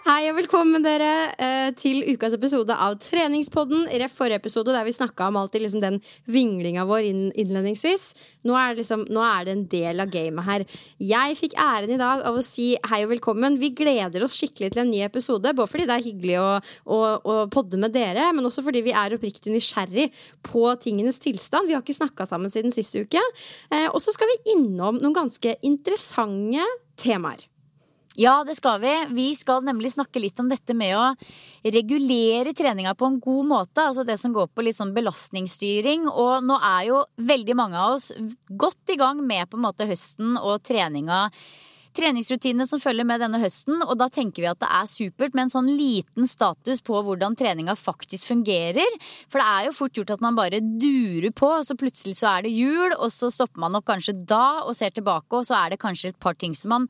Hei og velkommen dere eh, til ukas episode av Treningspodden. Ref forrige episode der vi snakka om alltid liksom den vinglinga vår innledningsvis. Nå er, det liksom, nå er det en del av gamet her. Jeg fikk æren i dag av å si hei og velkommen. Vi gleder oss skikkelig til en ny episode. Både fordi det er hyggelig å, å, å podde med dere, men også fordi vi er oppriktig nysgjerrig på tingenes tilstand. Vi har ikke snakka sammen siden siste uke. Eh, og så skal vi innom noen ganske interessante temaer. Ja, det skal vi. Vi skal nemlig snakke litt om dette med å regulere treninga på en god måte. Altså det som går på litt sånn belastningsstyring. Og nå er jo veldig mange av oss godt i gang med på en måte høsten og treninga. Treningsrutinene som følger med denne høsten, og da tenker vi at det er supert med en sånn liten status på hvordan treninga faktisk fungerer. For det er jo fort gjort at man bare durer på, og så plutselig så er det jul, og så stopper man opp kanskje da og ser tilbake, og så er det kanskje et par ting som man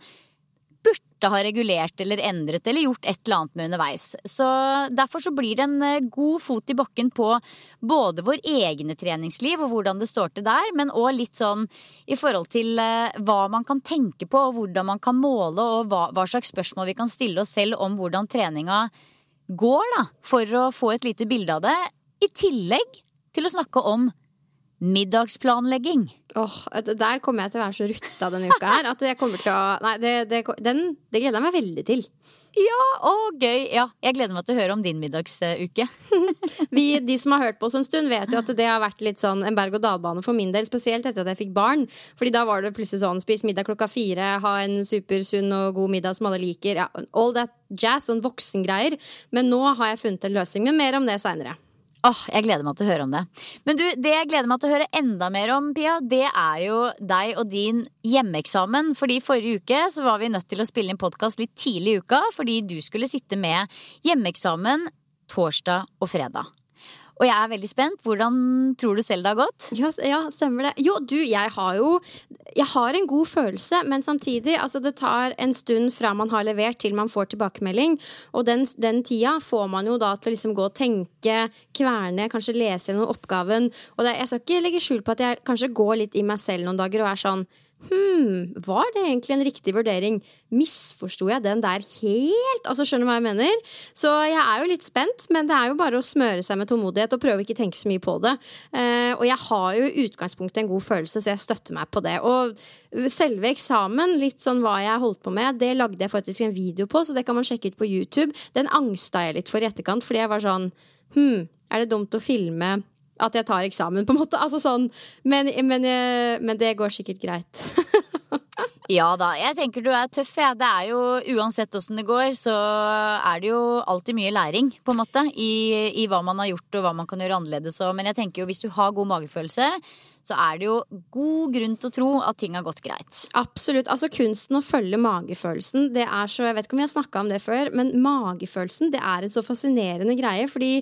burde ha regulert eller endret eller gjort et eller annet med underveis. Så Derfor så blir det en eh, god fot i bakken på både vår egne treningsliv og hvordan det står til der, men òg litt sånn i forhold til eh, hva man kan tenke på og hvordan man kan måle og hva, hva slags spørsmål vi kan stille oss selv om hvordan treninga går, da, for å få et lite bilde av det. I tillegg til å snakke om middagsplanlegging. Åh, Der kommer jeg til å være så rutta denne uka her at jeg kommer til å Nei, det, det, den, det gleder jeg meg veldig til. Ja, å gøy. Ja, jeg gleder meg til å høre om din middagsuke. Vi, de som har hørt på oss en stund, vet jo at det har vært litt sånn en berg-og-dal-bane for min del. Spesielt etter at jeg fikk barn. Fordi da var det plutselig sånn spis middag klokka fire, ha en supersunn og god middag som alle liker. Ja, all that jazz, sånn voksengreier. Men nå har jeg funnet en løsning. Men mer om det seinere. Åh, Jeg gleder meg til å høre om det. Men du, det jeg gleder meg til å høre enda mer om, Pia, det er jo deg og din hjemmeeksamen. Fordi forrige uke så var vi nødt til å spille inn podkast litt tidlig i uka fordi du skulle sitte med hjemmeeksamen torsdag og fredag. Og jeg er veldig spent. Hvordan tror du selv det har gått? Ja, ja, stemmer det. Jo, du, jeg har jo Jeg har en god følelse, men samtidig, altså det tar en stund fra man har levert til man får tilbakemelding. Og den, den tida får man jo da til å liksom gå og tenke, kverne, kanskje lese gjennom oppgaven. Og det, jeg skal ikke legge skjul på at jeg kanskje går litt i meg selv noen dager og er sånn Hm, var det egentlig en riktig vurdering? Misforsto jeg den der helt? Altså, Skjønner du hva jeg mener? Så jeg er jo litt spent, men det er jo bare å smøre seg med tålmodighet og prøve ikke tenke så mye på det. Eh, og jeg har jo i utgangspunktet en god følelse, så jeg støtter meg på det. Og selve eksamen, litt sånn hva jeg holdt på med, det lagde jeg faktisk en video på, så det kan man sjekke ut på YouTube. Den angsta jeg litt for i etterkant, fordi jeg var sånn Hm, er det dumt å filme at jeg tar eksamen, på en måte. Altså sånn, men, men, men det går sikkert greit. Ja da, jeg tenker du er tøff. Ja. Det er jo, Uansett åssen det går, så er det jo alltid mye læring, på en måte. I, I, hva man har gjort og hva man kan gjøre annerledes. Men jeg tenker jo hvis du har god magefølelse, så er det jo god grunn til å tro at ting har gått greit. Absolutt. Altså kunsten å følge magefølelsen, det er så Jeg vet ikke om vi har snakka om det før, men magefølelsen, det er en så fascinerende greie. fordi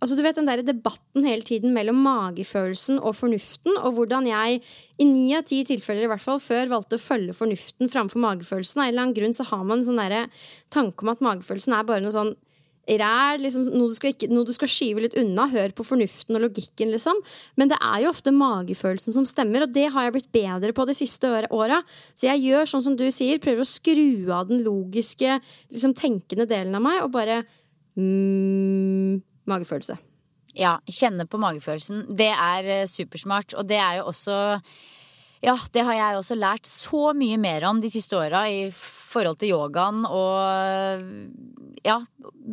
Altså, du vet den der debatten hele tiden mellom magefølelsen og fornuften, og hvordan jeg i ni av ti tilfeller i hvert fall før valgte å følge fornuften framfor magefølelsen. Av en eller annen grunn så har man en sånn tanke om at magefølelsen er bare noe sånn ræl, liksom, noe, du ikke, noe, du skal skyve litt unna. Hør på fornuften og logikken, liksom. Men det er jo ofte magefølelsen som stemmer, og det har jeg blitt bedre på de siste åra. Så jeg gjør sånn som du sier, prøver å skru av den logiske, liksom, tenkende delen av meg, og bare mm, magefølelse. Ja, kjenne på magefølelsen. Det er eh, supersmart. Og det er jo også Ja, det har jeg også lært så mye mer om de siste åra i forhold til yogaen og ja,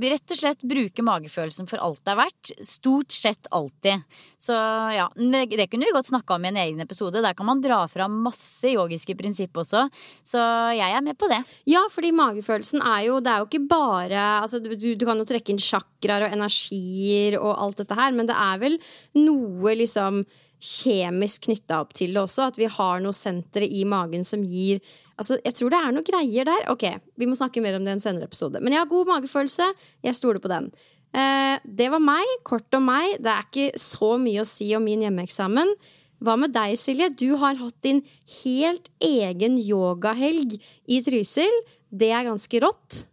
rett og slett bruke magefølelsen for alt det er verdt. Stort sett alltid. Så ja, det kunne vi godt snakka om i en egen episode. Der kan man dra fram masse yogiske prinsipp også. Så jeg er med på det. Ja, fordi magefølelsen er jo Det er jo ikke bare altså, du, du, kan jo trekke inn chakraer og energier og alt dette her, men det er vel noe liksom kjemisk knytta opp til det også. At vi har noe sentre i magen som gir Altså, jeg tror det er noe greier der. Ok, Vi må snakke mer om det i en senere episode. Men jeg har god magefølelse. Jeg stoler på den. Eh, det var meg. Kort om meg. Det er ikke så mye å si om min hjemmeeksamen. Hva med deg, Silje? Du har hatt din helt egen yogahelg i Trysil. Det er ganske rått.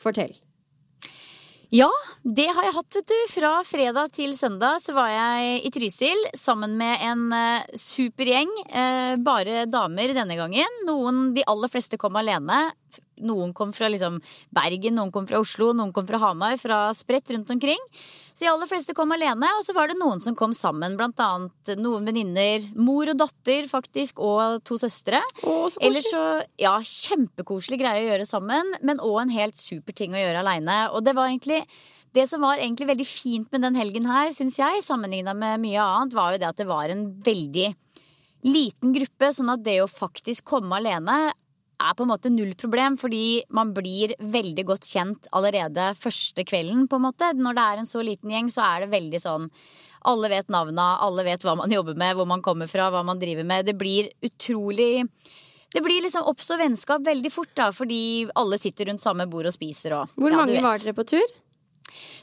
Fortell. Ja, det har jeg hatt, vet du. Fra fredag til søndag så var jeg i Trysil sammen med en uh, super gjeng. Uh, bare damer denne gangen. Noen, de aller fleste kom alene. Noen kom fra liksom, Bergen, noen kom fra Oslo, noen kom fra Hamar. Fra spredt rundt omkring. Så de aller fleste kom alene, og så var det noen som kom sammen. Blant annet noen venninner. Mor og datter, faktisk, og to søstre. Å, så Eller så, ja, Kjempekoselig greie å gjøre sammen, men òg en helt super ting å gjøre aleine. Og det var egentlig det som var egentlig veldig fint med den helgen her, syns jeg, sammenligna med mye annet, var jo det at det var en veldig liten gruppe. Sånn at det å faktisk komme alene er på en måte null problem, fordi man blir veldig godt kjent allerede første kvelden, på en måte. Når det er en så liten gjeng, så er det veldig sånn alle vet navna, alle vet hva man jobber med, hvor man kommer fra, hva man driver med. Det blir utrolig det blir liksom oppstår vennskap veldig fort, da, fordi alle sitter rundt samme bord og spiser og Hvor ja, mange var dere på tur?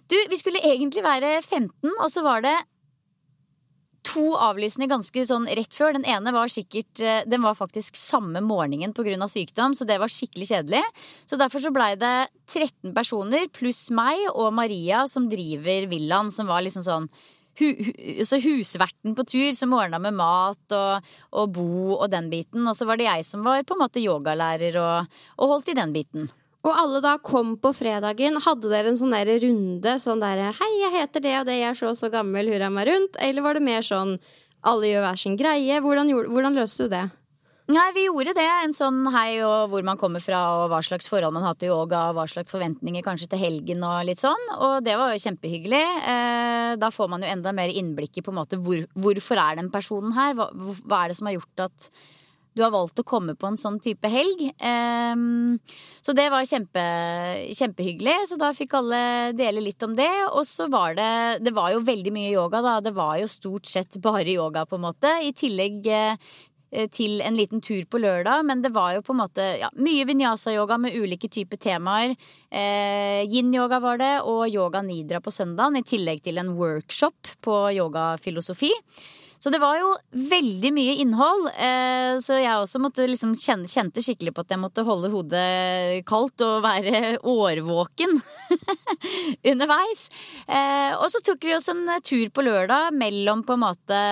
Du, vi skulle egentlig være 15, og så var det to avlysninger ganske sånn rett før. Den ene var sikkert eh, Den var faktisk samme morgenen pga. sykdom, så det var skikkelig kjedelig. Så derfor så blei det 13 personer pluss meg og Maria som driver villaen, som var liksom sånn så husverten på tur som ordna med mat og, og, bo og den biten. Og så var det jeg som var på en måte yogalærer og, og holdt i den biten. Og alle da kom på fredagen. Hadde dere en sånn der runde? Sånn derre 'Hei, jeg heter det og det, jeg er så og så gammel, hurra meg rundt'? Eller var det mer sånn 'alle gjør hver sin greie'? Hvordan, hvordan løste du det? Nei, vi gjorde det. En sånn hei og hvor man kommer fra og hva slags forhold man har til yoga og hva slags forventninger kanskje til helgen og litt sånn. Og det var jo kjempehyggelig. Eh, da får man jo enda mer innblikk i på en måte hvor, hvorfor er den personen her? Hva, hva er det som har gjort at du har valgt å komme på en sånn type helg. Um, så det var kjempe, kjempehyggelig. Så da fikk alle dele litt om det. Og så var det Det var jo veldig mye yoga, da. Det var jo stort sett bare yoga, på en måte. I tillegg uh, til en liten tur på lørdag, men det var jo på en måte ja, mye vinyasa-yoga med ulike typer temaer. Eh, Yin-yoga var det, og yoga nidra på søndagen, i tillegg til en workshop på yogafilosofi. Så det var jo veldig mye innhold. Eh, så jeg også måtte liksom kjenne, kjente skikkelig på at jeg måtte holde hodet kaldt og være årvåken underveis. Eh, og så tok vi oss en tur på lørdag mellom på en måte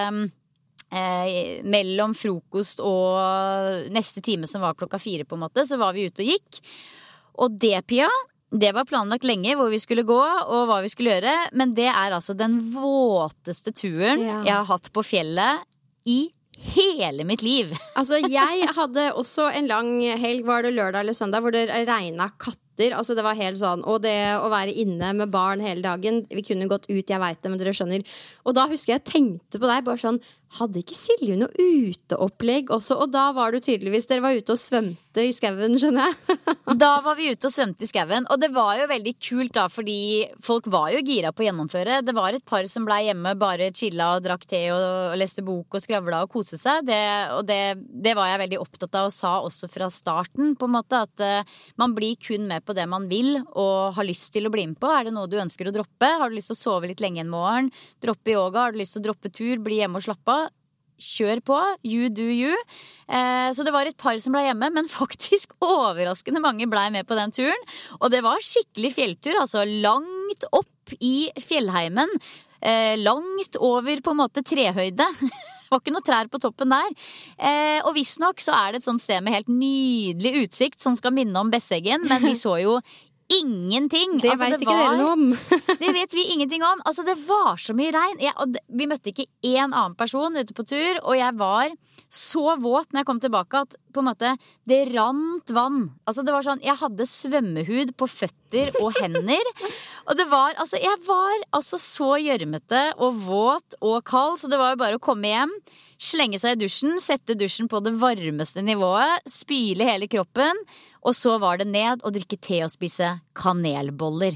Eh, mellom frokost og neste time, som var klokka fire, på en måte, så var vi ute og gikk. Og det, Pia, det var planlagt lenge hvor vi skulle gå og hva vi skulle gjøre, men det er altså den våteste turen ja. jeg har hatt på fjellet i hele mitt liv. Altså, jeg hadde også en lang helg, var det lørdag eller søndag, hvor det regna katter. Altså, det var helt sånn, Og det å være inne med barn hele dagen Vi kunne gått ut, jeg veit det, men dere skjønner. Og da husker jeg tenkte på deg bare sånn hadde ikke Silje noe uteopplegg også? Og da var du tydeligvis Dere var ute og svømte i skauen, skjønner jeg. da var vi ute og svømte i skauen, og det var jo veldig kult da, fordi folk var jo gira på å gjennomføre. Det var et par som blei hjemme, bare chilla og drakk te og, og leste bok og skravla og kose seg. Det, og det, det, var jeg veldig opptatt av og sa også fra starten, på en måte, at uh, man blir kun med på det man vil og har lyst til å bli med på. Er det noe du ønsker å droppe? Har du lyst til å sove litt lenge en morgen? Droppe yoga? Har du lyst til å droppe tur? Bli hjemme og slappe av? Kjør på. You do you. Eh, så det var et par som ble hjemme, men faktisk overraskende mange blei med på den turen. Og det var skikkelig fjelltur, altså langt opp i fjellheimen. Eh, langt over på en måte trehøyde. Det var ikke noe trær på toppen der. Eh, og visstnok så er det et sånt sted med helt nydelig utsikt som skal minne om Besseggen, men vi så jo ingenting. Det altså, veit ikke var, dere noe om. det vet vi ingenting om. Altså, det var så mye regn. Jeg, og vi møtte ikke én annen person ute på tur, og jeg var så våt når jeg kom tilbake at på en måte det rant vann. Altså, det var sånn Jeg hadde svømmehud på føtter og hender. og det var Altså, jeg var altså så gjørmete og våt og kald, så det var jo bare å komme hjem. Slenge seg i dusjen, sette dusjen på det varmeste nivået, spyle hele kroppen og så var det ned og drikke te og spise kanelboller.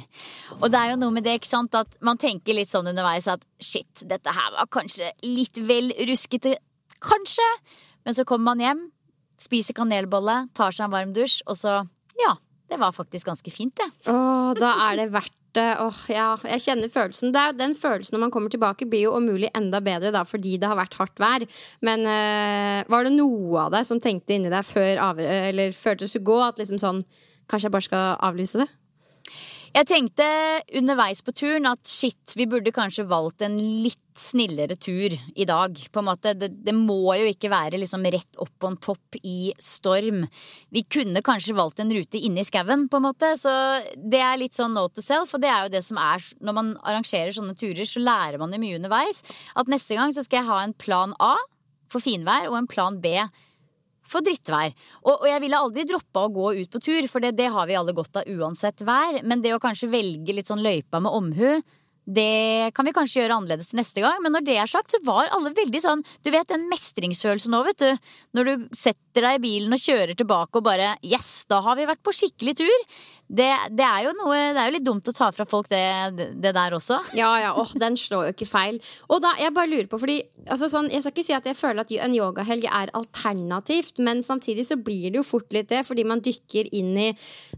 Og det er jo noe med det, ikke sant, at man tenker litt sånn underveis at shit, dette her var kanskje litt vel ruskete. Kanskje. Men så kommer man hjem, spiser kanelbolle, tar seg en varm dusj, og så ja. Det var faktisk ganske fint, det. Å, da er det verdt Åh, ja, jeg kjenner følelsen. Det er, den følelsen når man kommer tilbake, blir jo om mulig enda bedre da, fordi det har vært hardt vær. Men øh, var det noe av deg som tenkte inni deg før eller før det skulle gå, at liksom sånn Kanskje jeg bare skal avlyse det? Jeg tenkte underveis på turen at shit, vi burde kanskje valgt en litt snillere tur i dag. På en måte. Det, det må jo ikke være liksom rett opp på en topp i storm. Vi kunne kanskje valgt en rute inne i skauen, på en måte. Så det er litt sånn note to self, og det er jo det som er når man arrangerer sånne turer, så lærer man jo mye underveis. At neste gang så skal jeg ha en plan A for finvær og en plan B for drittvær. Og, og, jeg ville aldri droppa å gå ut på tur, for det, det har vi alle godt av uansett vær. Men det å kanskje velge litt sånn løypa med omhu, det kan vi kanskje gjøre annerledes neste gang, men når det er sagt, så var alle veldig sånn Du vet den mestringsfølelsen nå, vet du. Når du setter deg i bilen og kjører tilbake og bare Yes, da har vi vært på skikkelig tur det, det, er jo noe Det er jo litt dumt å ta fra folk det, det der også. Ja, ja, åh, den slår jo ikke feil. Og da, jeg bare lurer på, fordi altså sånn, Jeg skal ikke si at jeg føler at en yogahelg er alternativt, men samtidig så blir det jo fort litt det, fordi man dykker inn i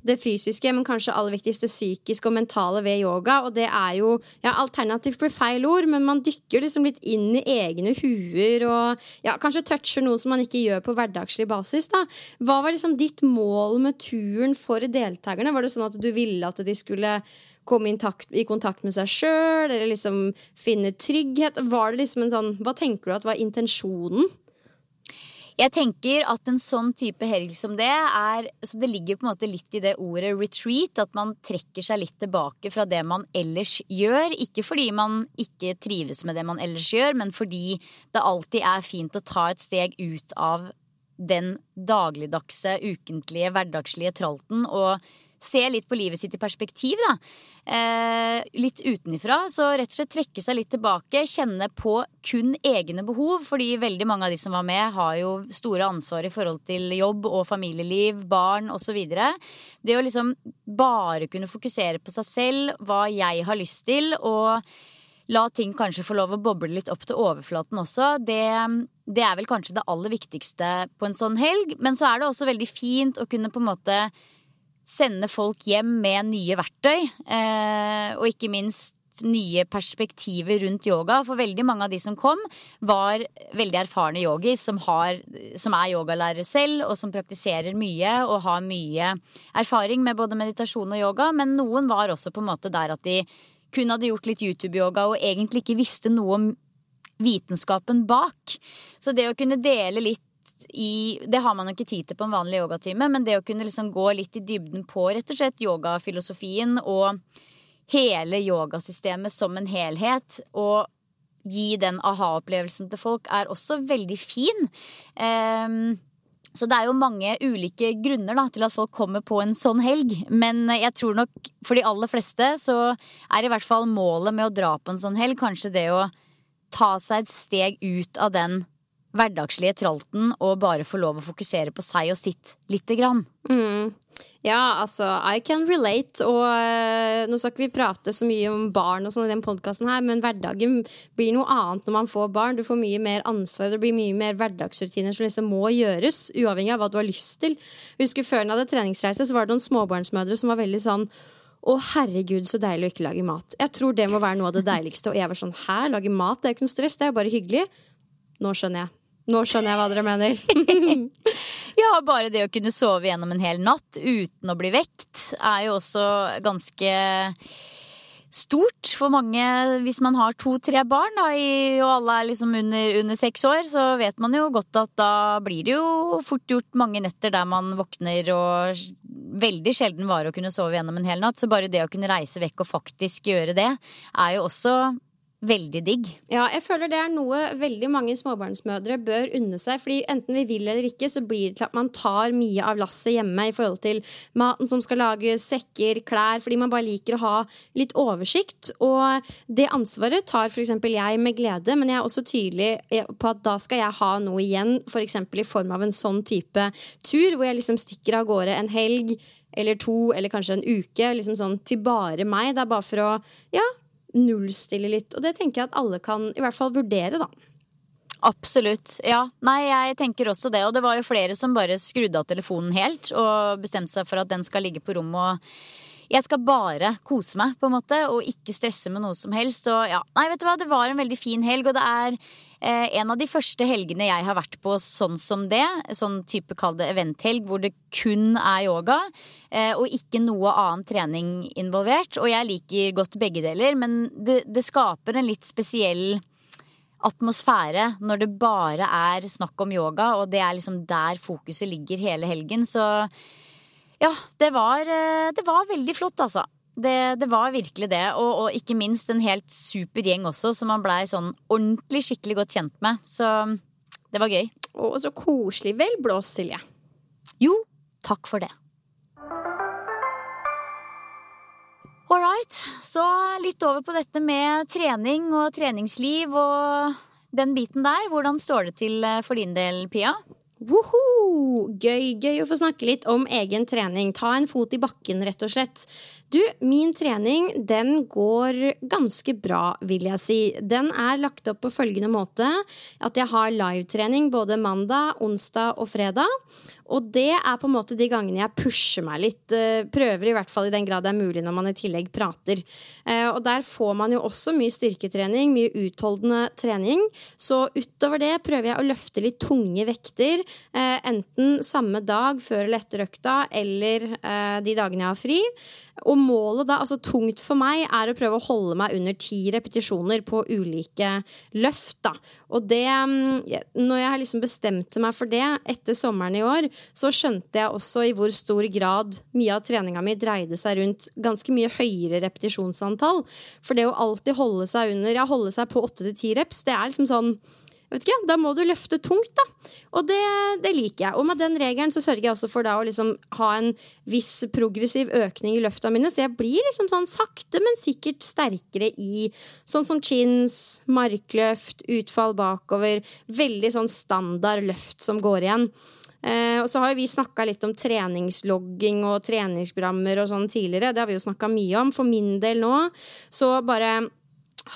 det fysiske, men kanskje aller viktigste psykiske og mentale ved yoga, og det er jo ja, alternativt blir feil ord, men man dykker liksom litt inn i egne huer og ja, kanskje toucher noe som man ikke gjør på hverdagslig basis. da. Hva var liksom ditt mål med turen for deltakerne? Var det sånn at du ville at de skulle komme i, i kontakt med seg sjøl, eller liksom finne trygghet? Var det liksom en sånn Hva tenker du at var intensjonen? Jeg tenker at en sånn type helg som det er så Det ligger på en måte litt i det ordet retreat. At man trekker seg litt tilbake fra det man ellers gjør. Ikke fordi man ikke trives med det man ellers gjør, men fordi det alltid er fint å ta et steg ut av den dagligdagse, ukentlige, hverdagslige tralten og se litt på livet sitt i perspektiv, da. Eh, litt utenifra. Så rett og slett trekke seg litt tilbake, kjenne på kun egne behov. Fordi veldig mange av de som var med, har jo store ansvar i forhold til jobb og familieliv, barn osv. Det å liksom bare kunne fokusere på seg selv, hva jeg har lyst til, og la ting kanskje få lov å boble litt opp til overflaten også, det, det, er vel kanskje det aller viktigste på en sånn helg. Men så er det også veldig fint å kunne på en måte sende folk hjem med nye verktøy. Eh, og ikke minst nye perspektiver rundt yoga. For veldig mange av de som kom, var veldig erfarne yogis som, har, som er yogalærere selv, og som praktiserer mye og har mye erfaring med både meditasjon og yoga. Men noen var også på en måte der at de kun hadde gjort litt YouTube-yoga og egentlig ikke visste noe om vitenskapen bak. Så det å kunne dele litt i Det har man jo ikke tid til på en vanlig yogatime, men det å kunne liksom gå litt i dybden på rett og slett yogafilosofien og hele yogasystemet som en helhet, og gi den aha-opplevelsen til folk, er også veldig fin. Um, så det er jo mange ulike grunner da, til at folk kommer på en sånn helg. Men jeg tror nok for de aller fleste så er i hvert fall målet med å dra på en sånn helg kanskje det å ta seg et steg ut av den hverdagslige tralten og bare få lov å fokusere på seg og sitt lite grann. Mm. Ja, altså, I can relate. Og uh, nå skal ikke vi prate så mye om barn og sånn i den podkasten her, men hverdagen blir noe annet når man får barn. Du får mye mer ansvar, det blir mye mer hverdagsrutiner som liksom må gjøres, uavhengig av hva du har lyst til. Jeg husker Før jeg hadde treningsreise, så var det noen småbarnsmødre som var veldig sånn å, herregud, så deilig å ikke lage mat. Jeg tror det må være noe av det deiligste. Og jeg var sånn, hæ, lage mat? Det er ikke noe stress, det er bare hyggelig. Nå skjønner jeg. Nå skjønner jeg hva dere mener. ja, bare det å kunne sove gjennom en hel natt uten å bli vekt, er jo også ganske stort for mange hvis man har to-tre barn da, og alle er liksom under, under seks år, så vet man jo godt at da blir det jo fort gjort mange netter der man våkner og veldig sjelden varer å kunne sove gjennom en hel natt. Så bare det å kunne reise vekk og faktisk gjøre det, er jo også veldig digg. Ja, jeg føler det er noe veldig mange småbarnsmødre bør unne seg. fordi enten vi vil eller ikke, så blir det til at man tar mye av lasset hjemme i forhold til maten som skal lages, sekker, klær, fordi man bare liker å ha litt oversikt. Og det ansvaret tar f.eks. jeg med glede, men jeg er også tydelig på at da skal jeg ha noe igjen, f.eks. For i form av en sånn type tur, hvor jeg liksom stikker av gårde en helg eller to, eller kanskje en uke, liksom sånn til bare meg. Det er bare for å ja, nullstille litt. Og det tenker jeg at alle kan i hvert fall vurdere, da. Absolutt. Ja. Nei, jeg tenker også det. Og det var jo flere som bare skrudde av telefonen helt og bestemte seg for at den skal ligge på rommet og jeg skal bare kose meg, på en måte, og ikke stresse med noe som helst. Og ja, nei, vet du hva, det var en veldig fin helg, og det er en av de første helgene jeg har vært på sånn som det, sånn type kall det eventhelg, hvor det kun er yoga eh, og ikke noe annen trening involvert. Og jeg liker godt begge deler, men det, det skaper en litt spesiell atmosfære når det bare er snakk om yoga, og det er liksom der fokuset ligger hele helgen. Så ja, det var, eh, det var veldig flott, altså. Det, det, var virkelig det, og, og, ikke minst en helt super gjeng også, som man blei sånn ordentlig skikkelig godt kjent med. Så det var gøy. Og så koselig. Vel blåst, Silje. Jo, takk for det. All right. Så litt over på dette med trening og treningsliv og den biten der. Hvordan står det til eh, for din del, Pia? Woho! Gøy, gøy å få snakke litt om egen trening. Ta en fot i bakken, rett og slett. Du, min trening den går ganske bra, vil jeg si. Den er lagt opp på følgende måte at jeg har livetrening både mandag, onsdag og fredag. Og det er på en måte de gangene jeg pusher meg litt. Eh, prøver i hvert fall i den grad det er mulig når man i tillegg prater. Eh, og der får man jo også mye styrketrening, mye utholdende trening. Så utover det prøver jeg å løfte litt tunge vekter. Eh, enten samme dag før eller etter økta, eller de dagene jeg har fri. Og målet da, altså tungt for meg, er å prøve å holde meg under ti repetisjoner på ulike løft. da. Og det mm, Når jeg har liksom bestemte meg for det etter sommeren i år, så skjønte jeg også i hvor stor grad mye av treninga mi dreide seg rundt ganske mye høyere repetisjonsantall. For det å alltid holde seg under, ja, holde seg på åtte til ti reps, det er liksom sånn ikke, Da må du løfte tungt, da. Og det, det, liker jeg. Og med den regelen så sørger jeg også for da å liksom ha en viss progressiv økning i løfta mine, så jeg blir liksom sånn sakte, men sikkert sterkere i sånn som chins, markløft, utfall bakover. Veldig sånn standard løft som går igjen. Eh, og så har vi snakka litt om treningslogging og treningsprogrammer og sånn tidligere. Det har vi jo snakka mye om. For min del nå så bare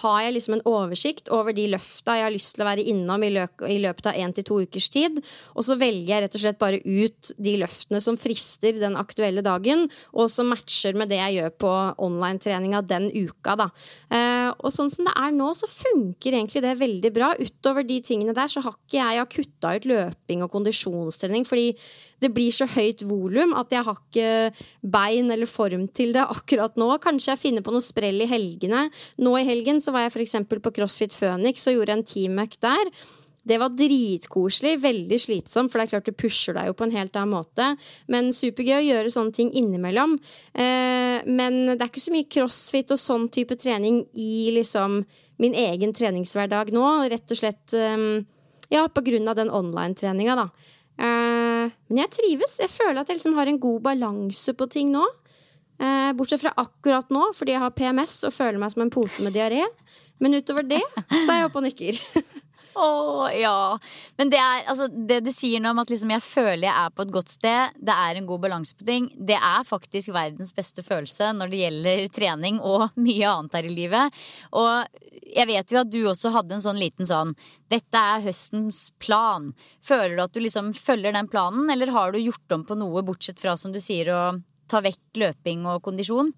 har jeg liksom en oversikt over de løfta jeg har lyst til å være innom i, løp, i løpet av én til to ukers tid. Og så velger jeg rett og slett bare ut de løftene som frister den aktuelle dagen, og som matcher med det jeg gjør på online-treninga den uka. Da. Eh, og sånn som det er nå, så funker egentlig det veldig bra. Utover de tingene der så har ikke jeg, jeg kutta ut løping og kondisjonstrening, fordi det blir så høyt volum at jeg har ikke bein eller form til det akkurat nå. Kanskje jeg finner på noe sprell i helgene. Nå i helgen så var jeg f.eks. på CrossFit Phoenix og gjorde en teamøkt der. Det var dritkoselig, veldig slitsomt, for det er klart du pusher deg jo på en helt annen måte. Men supergøy å gjøre sånne ting innimellom. Eh, men det er ikke så mye crossfit og sånn type trening i liksom min egen treningshverdag nå. Rett og slett eh, ja, på grunn av den online-treninga, da. Eh, men jeg trives. Jeg føler at jeg liksom har en god balanse på ting nå. Eh, bortsett fra akkurat nå, fordi jeg har PMS og føler meg som en pose med diaré. Men utover det så er jeg oppe og nikker. Å, ja. Men det er altså Det du sier nå om at liksom jeg føler jeg er på et godt sted, det er en god balanse på ting, det er faktisk verdens beste følelse når det gjelder trening og mye annet her i livet. Og jeg vet jo at du også hadde en sånn liten sånn Dette er høstens plan. Føler du at du liksom følger den planen, eller har du gjort om på noe bortsett fra, som du sier, å ta vekk løping og kondisjon?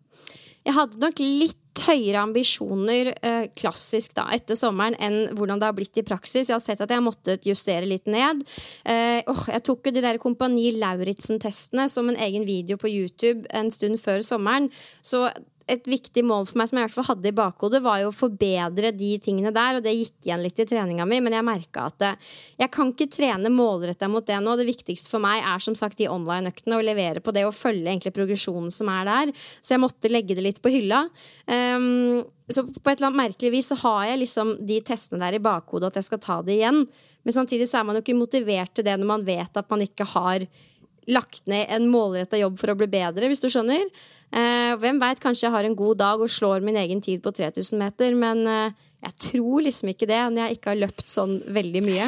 Jeg hadde nok litt høyere ambisjoner eh, klassisk da, etter sommeren enn hvordan det har blitt i praksis. Jeg har sett at jeg måtte justere litt ned. Eh, oh, jeg tok jo de der Kompani Lauritzen-testene som en egen video på YouTube en stund før sommeren. Så et viktig mål for meg som jeg i hvert fall hadde i bakhodet, var jo å forbedre de tingene der, og det gikk igjen litt i treninga mi, men jeg merka at jeg kan ikke trene målretta mot det nå. Det viktigste for meg er som sagt de online-øktene, og levere på det og følge egentlig progresjonen som er der. Så jeg måtte legge det litt på hylla. Um, så på et eller annet merkelig vis så har jeg liksom de testene der i bakhodet at jeg skal ta det igjen. Men samtidig så er man jo ikke motivert til det når man vet at man ikke har lagt ned en målretta jobb for å bli bedre, hvis du skjønner. Eh, hvem veit, kanskje jeg har en god dag og slår min egen tid på 3000 meter, men eh, jeg tror liksom ikke det når jeg ikke har løpt sånn veldig mye.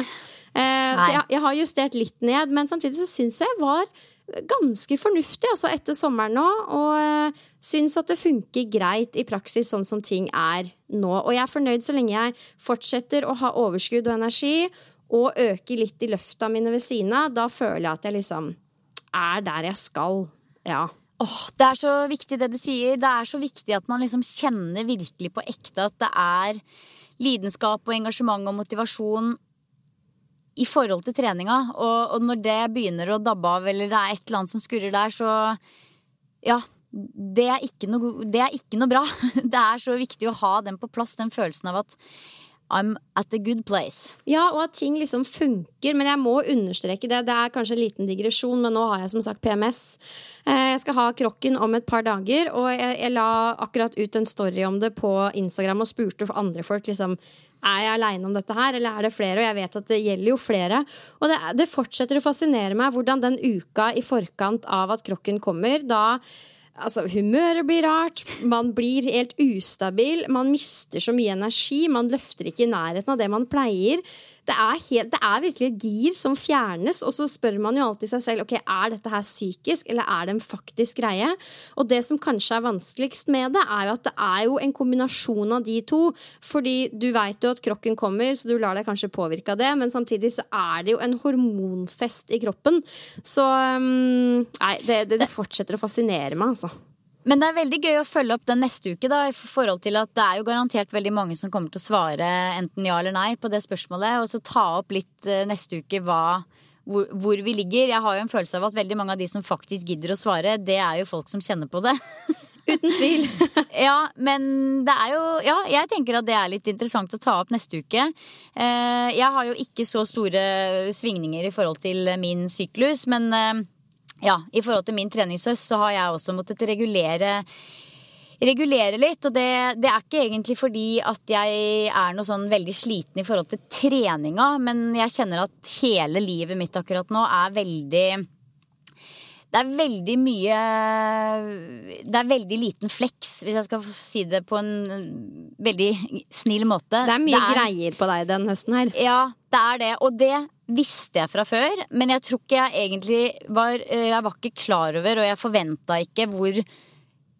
Eh, så jeg, jeg, har justert litt ned, men samtidig så syns jeg var ganske fornuftig altså etter sommeren nå. Og eh, syns at det funker greit i praksis sånn som ting er nå. Og jeg er fornøyd så lenge jeg fortsetter å ha overskudd og energi og øker litt i løfta mine ved siden av. Da føler jeg at jeg liksom er der jeg skal. Ja. Oh, det er så viktig det du sier. Det er så viktig at man liksom kjenner virkelig på ekte at det er lidenskap og engasjement og motivasjon i forhold til treninga. Og, og, når det begynner å dabbe av, eller det er et eller annet som skurrer der, så ja. Det er, noe, det er ikke noe bra. Det er så viktig å ha den på plass, den følelsen av at I'm at a good place. Ja, og at ting liksom funker. Men jeg må understreke det. Det er kanskje en liten digresjon, men nå har jeg som sagt PMS. Eh, jeg skal ha krokken om et par dager, og jeg, la akkurat ut en story om det på Instagram og spurte andre folk liksom er jeg aleine om dette her, eller er det flere? Og jeg vet at det gjelder jo flere. Og det, det fortsetter å fascinere meg hvordan den uka i forkant av at krokken kommer, da Altså, humøret blir rart, man blir helt ustabil, man mister så mye energi, man løfter ikke i nærheten av det man pleier. Det er, helt, det er, virkelig et gir som fjernes, og så spør man jo alltid seg selv ok, er dette her psykisk, eller er det en faktisk greie. Og det som kanskje er vanskeligst med det, er jo at det er jo en kombinasjon av de to. Fordi du veit jo at krokken kommer, så du lar deg kanskje påvirke av det, men samtidig så er det jo en hormonfest i kroppen. Så um, nei, det, det, det fortsetter å fascinere meg, altså. Men det er veldig gøy å følge opp den neste uke, da, i forhold til at det er jo garantert veldig mange som kommer til å svare enten ja eller nei på det spørsmålet, og så ta opp litt eh, neste uke hva hvor, hvor, vi ligger. Jeg har jo en følelse av at veldig mange av de som faktisk gidder å svare, det er jo folk som kjenner på det. Uten tvil. ja, men det er jo Ja, jeg tenker at det er litt interessant å ta opp neste uke. Eh, jeg har jo ikke så store svingninger i forhold til min syklus, men eh, ja, i forhold til min treningshøst så har jeg også måttet regulere regulere litt. Og det, det, er ikke egentlig fordi at jeg er noe sånn veldig sliten i forhold til treninga, men jeg kjenner at hele livet mitt akkurat nå er veldig det er veldig mye Det er veldig liten fleks, hvis jeg skal si det på en veldig snill måte. Det er mye det er, greier på deg den høsten her. Ja, det er det. Og det visste jeg fra før, men jeg tror ikke jeg egentlig var eh, Jeg var ikke klar over, og jeg forventa ikke hvor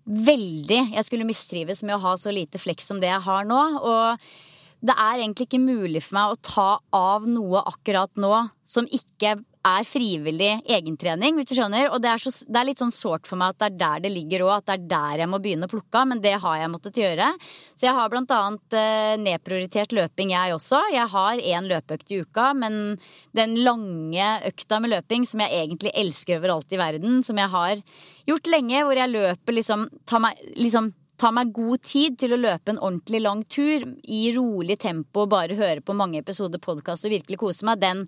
veldig jeg skulle mistrives med å ha så lite fleks som det jeg har nå. Og det er egentlig ikke mulig for meg å ta av noe akkurat nå som ikke er frivillig egentrening, hvis du skjønner. Og det er, så, det er litt sånn sårt for meg at det er der det ligger òg, at det er der jeg må begynne å plukke av. Men det har jeg måttet gjøre. Så jeg har blant annet eh, nedprioritert løping, jeg også. Jeg har én løpeøkt i uka, men den lange økta med løping som jeg egentlig elsker overalt i verden, som jeg har gjort lenge, hvor jeg løper liksom, tar meg, liksom ta meg god tid til å løpe en ordentlig lang tur i rolig tempo, bare høre på mange episoder podkast og virkelig kose meg, den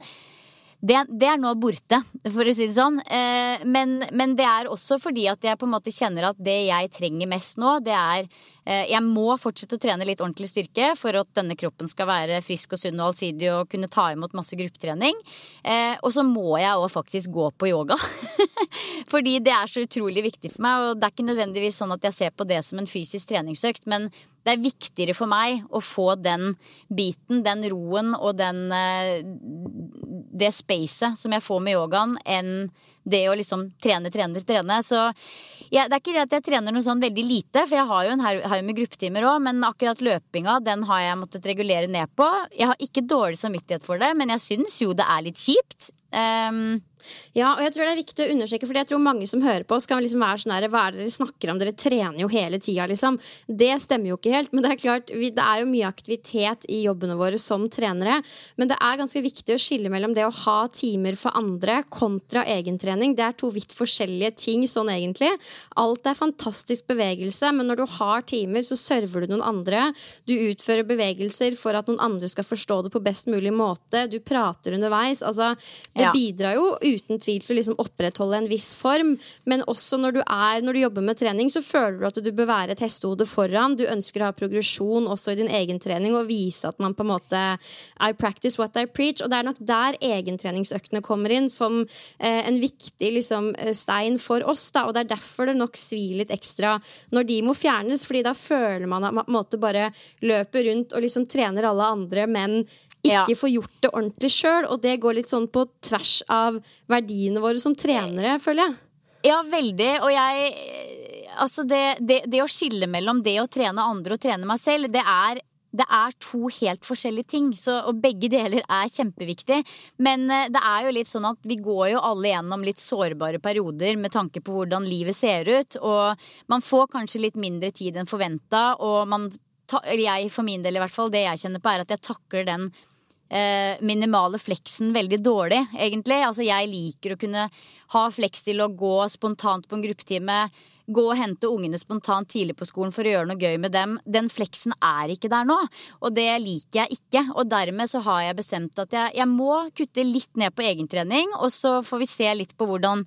det, det, er nå borte, for å si det sånn. Eh, men, men, det er også fordi at jeg på en måte kjenner at det jeg trenger mest nå, det er eh, Jeg må fortsette å trene litt ordentlig styrke for at denne kroppen skal være frisk og sunn og allsidig og kunne ta imot masse gruppetrening. Eh, og så må jeg òg faktisk gå på yoga. fordi det er så utrolig viktig for meg. Og det er ikke nødvendigvis sånn at jeg ser på det som en fysisk treningsøkt, men det er viktigere for meg å få den biten, den roen og den eh, det spacet som jeg får med yogaen, enn det å liksom trene, trene, trene. Så ja, det er ikke det at jeg trener noe sånn veldig lite, for jeg har jo en haug med gruppetimer òg, men akkurat løpinga, den har jeg måttet regulere ned på. Jeg har ikke dårlig samvittighet for det, men jeg syns jo det er litt kjipt. Um, ja, og jeg tror det er viktig å understreke, Fordi jeg tror mange som hører på, skal liksom være sånn her Hva er det dere snakker om? Dere trener jo hele tida, liksom. Det stemmer jo ikke helt. Men det er klart, vi, det er jo mye aktivitet i jobbene våre som trenere. Men det er ganske viktig å skille mellom det å ha timer for andre kontra egentrening. Det er to vidt forskjellige ting sånn egentlig. Alt er fantastisk bevegelse, men når du har timer, så server du noen andre. Du utfører bevegelser for at noen andre skal forstå det på best mulig måte. Du prater underveis. Altså, det ja. bidrar jo uten tvil til å liksom opprettholde en viss form. Men også når du, er, når du jobber med trening, så føler du at du bør være et hestehode foran. Du ønsker å ha progresjon også i din egen trening og vise at man på en måte I practice what I preach. Og det er nok der egentreningsøktene kommer inn som eh, en viktig liksom, eh, stein for oss. Da. Og det er derfor det nok svir litt ekstra når de må fjernes, fordi da føler man at man på en måte bare løper rundt og liksom trener alle andre, men ikke ja. får gjort det ordentlig sjøl. Og det går litt sånn på tvers av verdiene våre som trenere, føler jeg. Ja, veldig. Og jeg Altså, det, det, det å skille mellom det å trene andre og trene meg selv, det er det er to helt forskjellige ting, så, og begge deler er kjempeviktig. Men uh, det er jo litt sånn at vi går jo alle gjennom litt sårbare perioder med tanke på hvordan livet ser ut. Og man får kanskje litt mindre tid enn forventa, og man, jeg for min del i hvert fall, det jeg kjenner på, er at jeg takler den eh, minimale fleksen veldig dårlig, egentlig. Altså, jeg liker å kunne ha fleks til å gå spontant på en gruppetime. Gå og hente ungene spontant tidlig på skolen for å gjøre noe gøy med dem. Den fleksen er ikke der nå, og det liker jeg ikke. Og dermed så har jeg bestemt at jeg, jeg må kutte litt ned på egentrening, og så får vi se litt på hvordan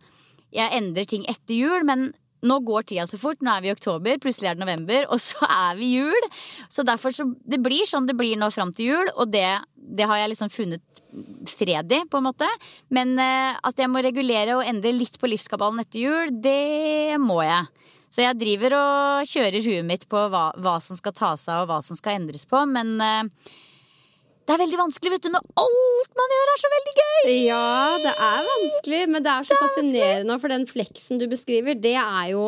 jeg endrer ting etter jul. Men nå går tida så fort. Nå er vi i oktober, plutselig er det november, og så er vi jul. Så derfor så Det blir sånn det blir nå fram til jul, og det, det har jeg liksom funnet fred i, på en måte. Men eh, at jeg må regulere og endre litt på livskabalen etter jul, det må jeg. Så jeg driver og kjører huet mitt på hva, hva som skal tas av, og hva som skal endres på, men uh, det er veldig vanskelig vet du, når alt man gjør, er så veldig gøy! Ja, det er vanskelig, men det er så det er fascinerende. For den fleksen du beskriver, det er jo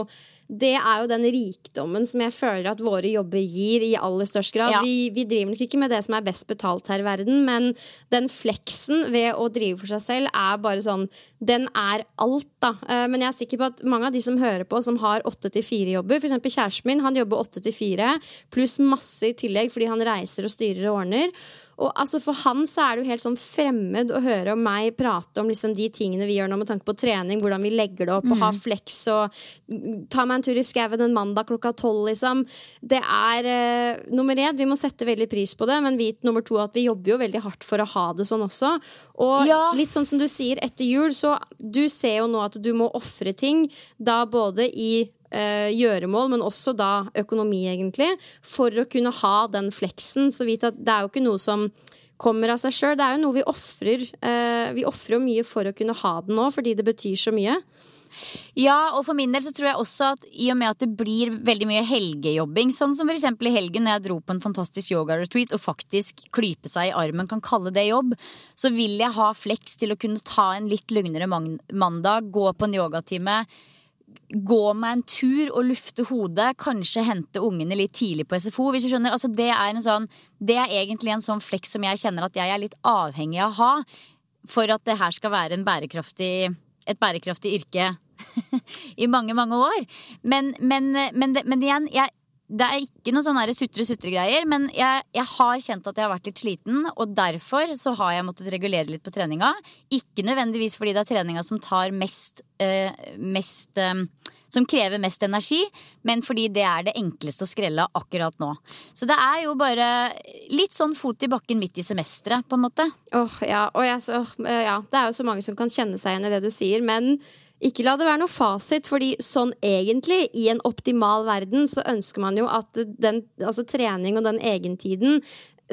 det er jo den rikdommen som jeg føler at våre jobber gir i aller størst grad. Ja. Vi, vi, driver nok ikke med det som er best betalt her i verden, men den fleksen ved å drive for seg selv er bare sånn Den er alt, da. Eh, men jeg er sikker på at mange av de som hører på, som har åtte til fire-jobber, f.eks. kjæresten min, han jobber åtte til fire, pluss masse i tillegg fordi han reiser og styrer og ordner. Og altså For han så er det jo helt sånn fremmed å høre om meg prate om liksom de tingene vi gjør nå med tanke på trening, hvordan vi legger det opp mm. og har flex og ta meg en tur i skauen en mandag klokka tolv, liksom. Det er uh, nummer én, vi må sette veldig pris på det, men vit nummer to at vi jobber jo veldig hardt for å ha det sånn også. Og ja. litt sånn som du sier, etter jul, så du ser jo nå at du må ofre ting, da både i eh, gjøremål, men også da økonomi, egentlig, for å kunne ha den fleksen. Så vidt at det er jo ikke noe som kommer av seg sjøl. Det er jo noe vi ofrer. Eh, vi ofrer jo mye for å kunne ha den nå, fordi det betyr så mye. Ja, og for min del så tror jeg også at i og med at det blir veldig mye helgejobbing, sånn som f.eks. i helgen når jeg dro på en fantastisk yoga-retreat og faktisk klype seg i armen kan kalle det jobb, så vil jeg ha fleks til å kunne ta en litt lugnere mandag, gå på en yogatime, gå meg en tur og lufte hodet. Kanskje hente ungene litt tidlig på SFO. Hvis du skjønner, altså det, er sånn, det er egentlig en sånn flekk som jeg kjenner at jeg er litt avhengig av å ha. For at det her skal være bærekraftig, et bærekraftig yrke i mange, mange år. Men, men, men, men igjen, jeg, det er ikke noe sånn sutre-sutre-greier, men jeg, jeg, har kjent at jeg har vært litt sliten, og derfor så har jeg måttet regulere litt på treninga. Ikke nødvendigvis fordi det er treninga som tar mest, øh, mest eh, som krever mest energi, men fordi det er det enkleste å skrelle akkurat nå. Så det er jo bare litt sånn fot i bakken midt i semesteret, på en måte. Åh, oh, ja, oh, yes. oh, ja, det er jo så mange som kan kjenne seg igjen i det du sier, men ikke la det være noe fasit, fordi sånn egentlig, i en optimal verden, så ønsker man jo at den, altså trening og den egentiden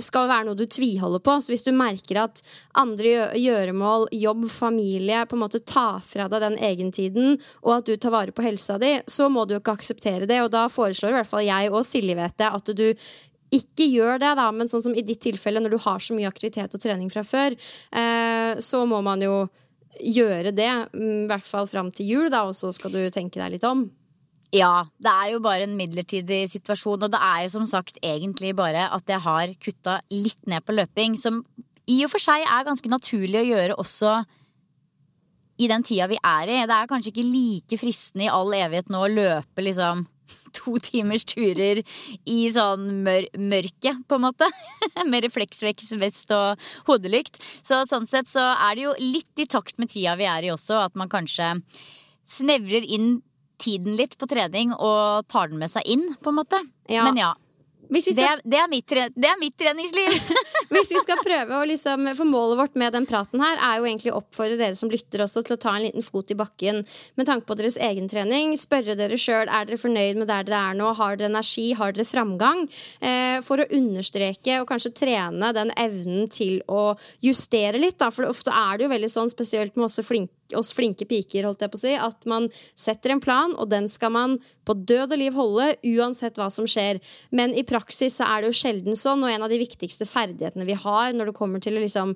skal være noe du tviholder på. Så hvis du merker at andre gjøremål, jobb, familie på en måte tar fra deg den egentiden, og at du tar vare på helsa di, så må du jo ikke akseptere det. Og da foreslår i hvert fall jeg og Silje vet det, at du ikke gjør det, da, men sånn som i ditt tilfelle, når du har så mye aktivitet og trening fra før, eh, så må man jo gjøre det, mm, i hvert fall fram til jul, da, og så skal du tenke deg litt om. Ja, det er jo bare en midlertidig situasjon, og det er jo som sagt egentlig bare at jeg har kutta litt ned på løping, som i og for seg er ganske naturlig å gjøre også i den tida vi er i. Det er kanskje ikke like fristende i all evighet nå å løpe liksom to timers turer i sånn mør mørke, på en måte. Med refleksvest og hodelykt. Så sånn sett så er det jo litt i takt med tida vi er i også, at man kanskje snevrer inn tiden litt på trening og tar den med seg inn, på en måte. Ja. Men ja. Hvis vi Det skal er, det, er mitt, det er mitt treningsliv! Hvis vi skal prøve å liksom For målet vårt med den praten her er jo egentlig å oppfordre dere som lytter også til å ta en liten fot i bakken med tanke på deres egen trening. Spørre dere sjøl er dere fornøyd med der dere er nå. Har dere energi? Har dere framgang? Eh, for å understreke og kanskje trene den evnen til å justere litt. Da. For ofte er det jo veldig sånn, spesielt med også flink, oss flinke piker, holdt jeg på å si, at man setter en plan, og den skal man på død og liv holde uansett hva som skjer. Men i praksis så er det jo sjelden sånn, og en av de viktigste ferdighetene vi har når det kommer til å liksom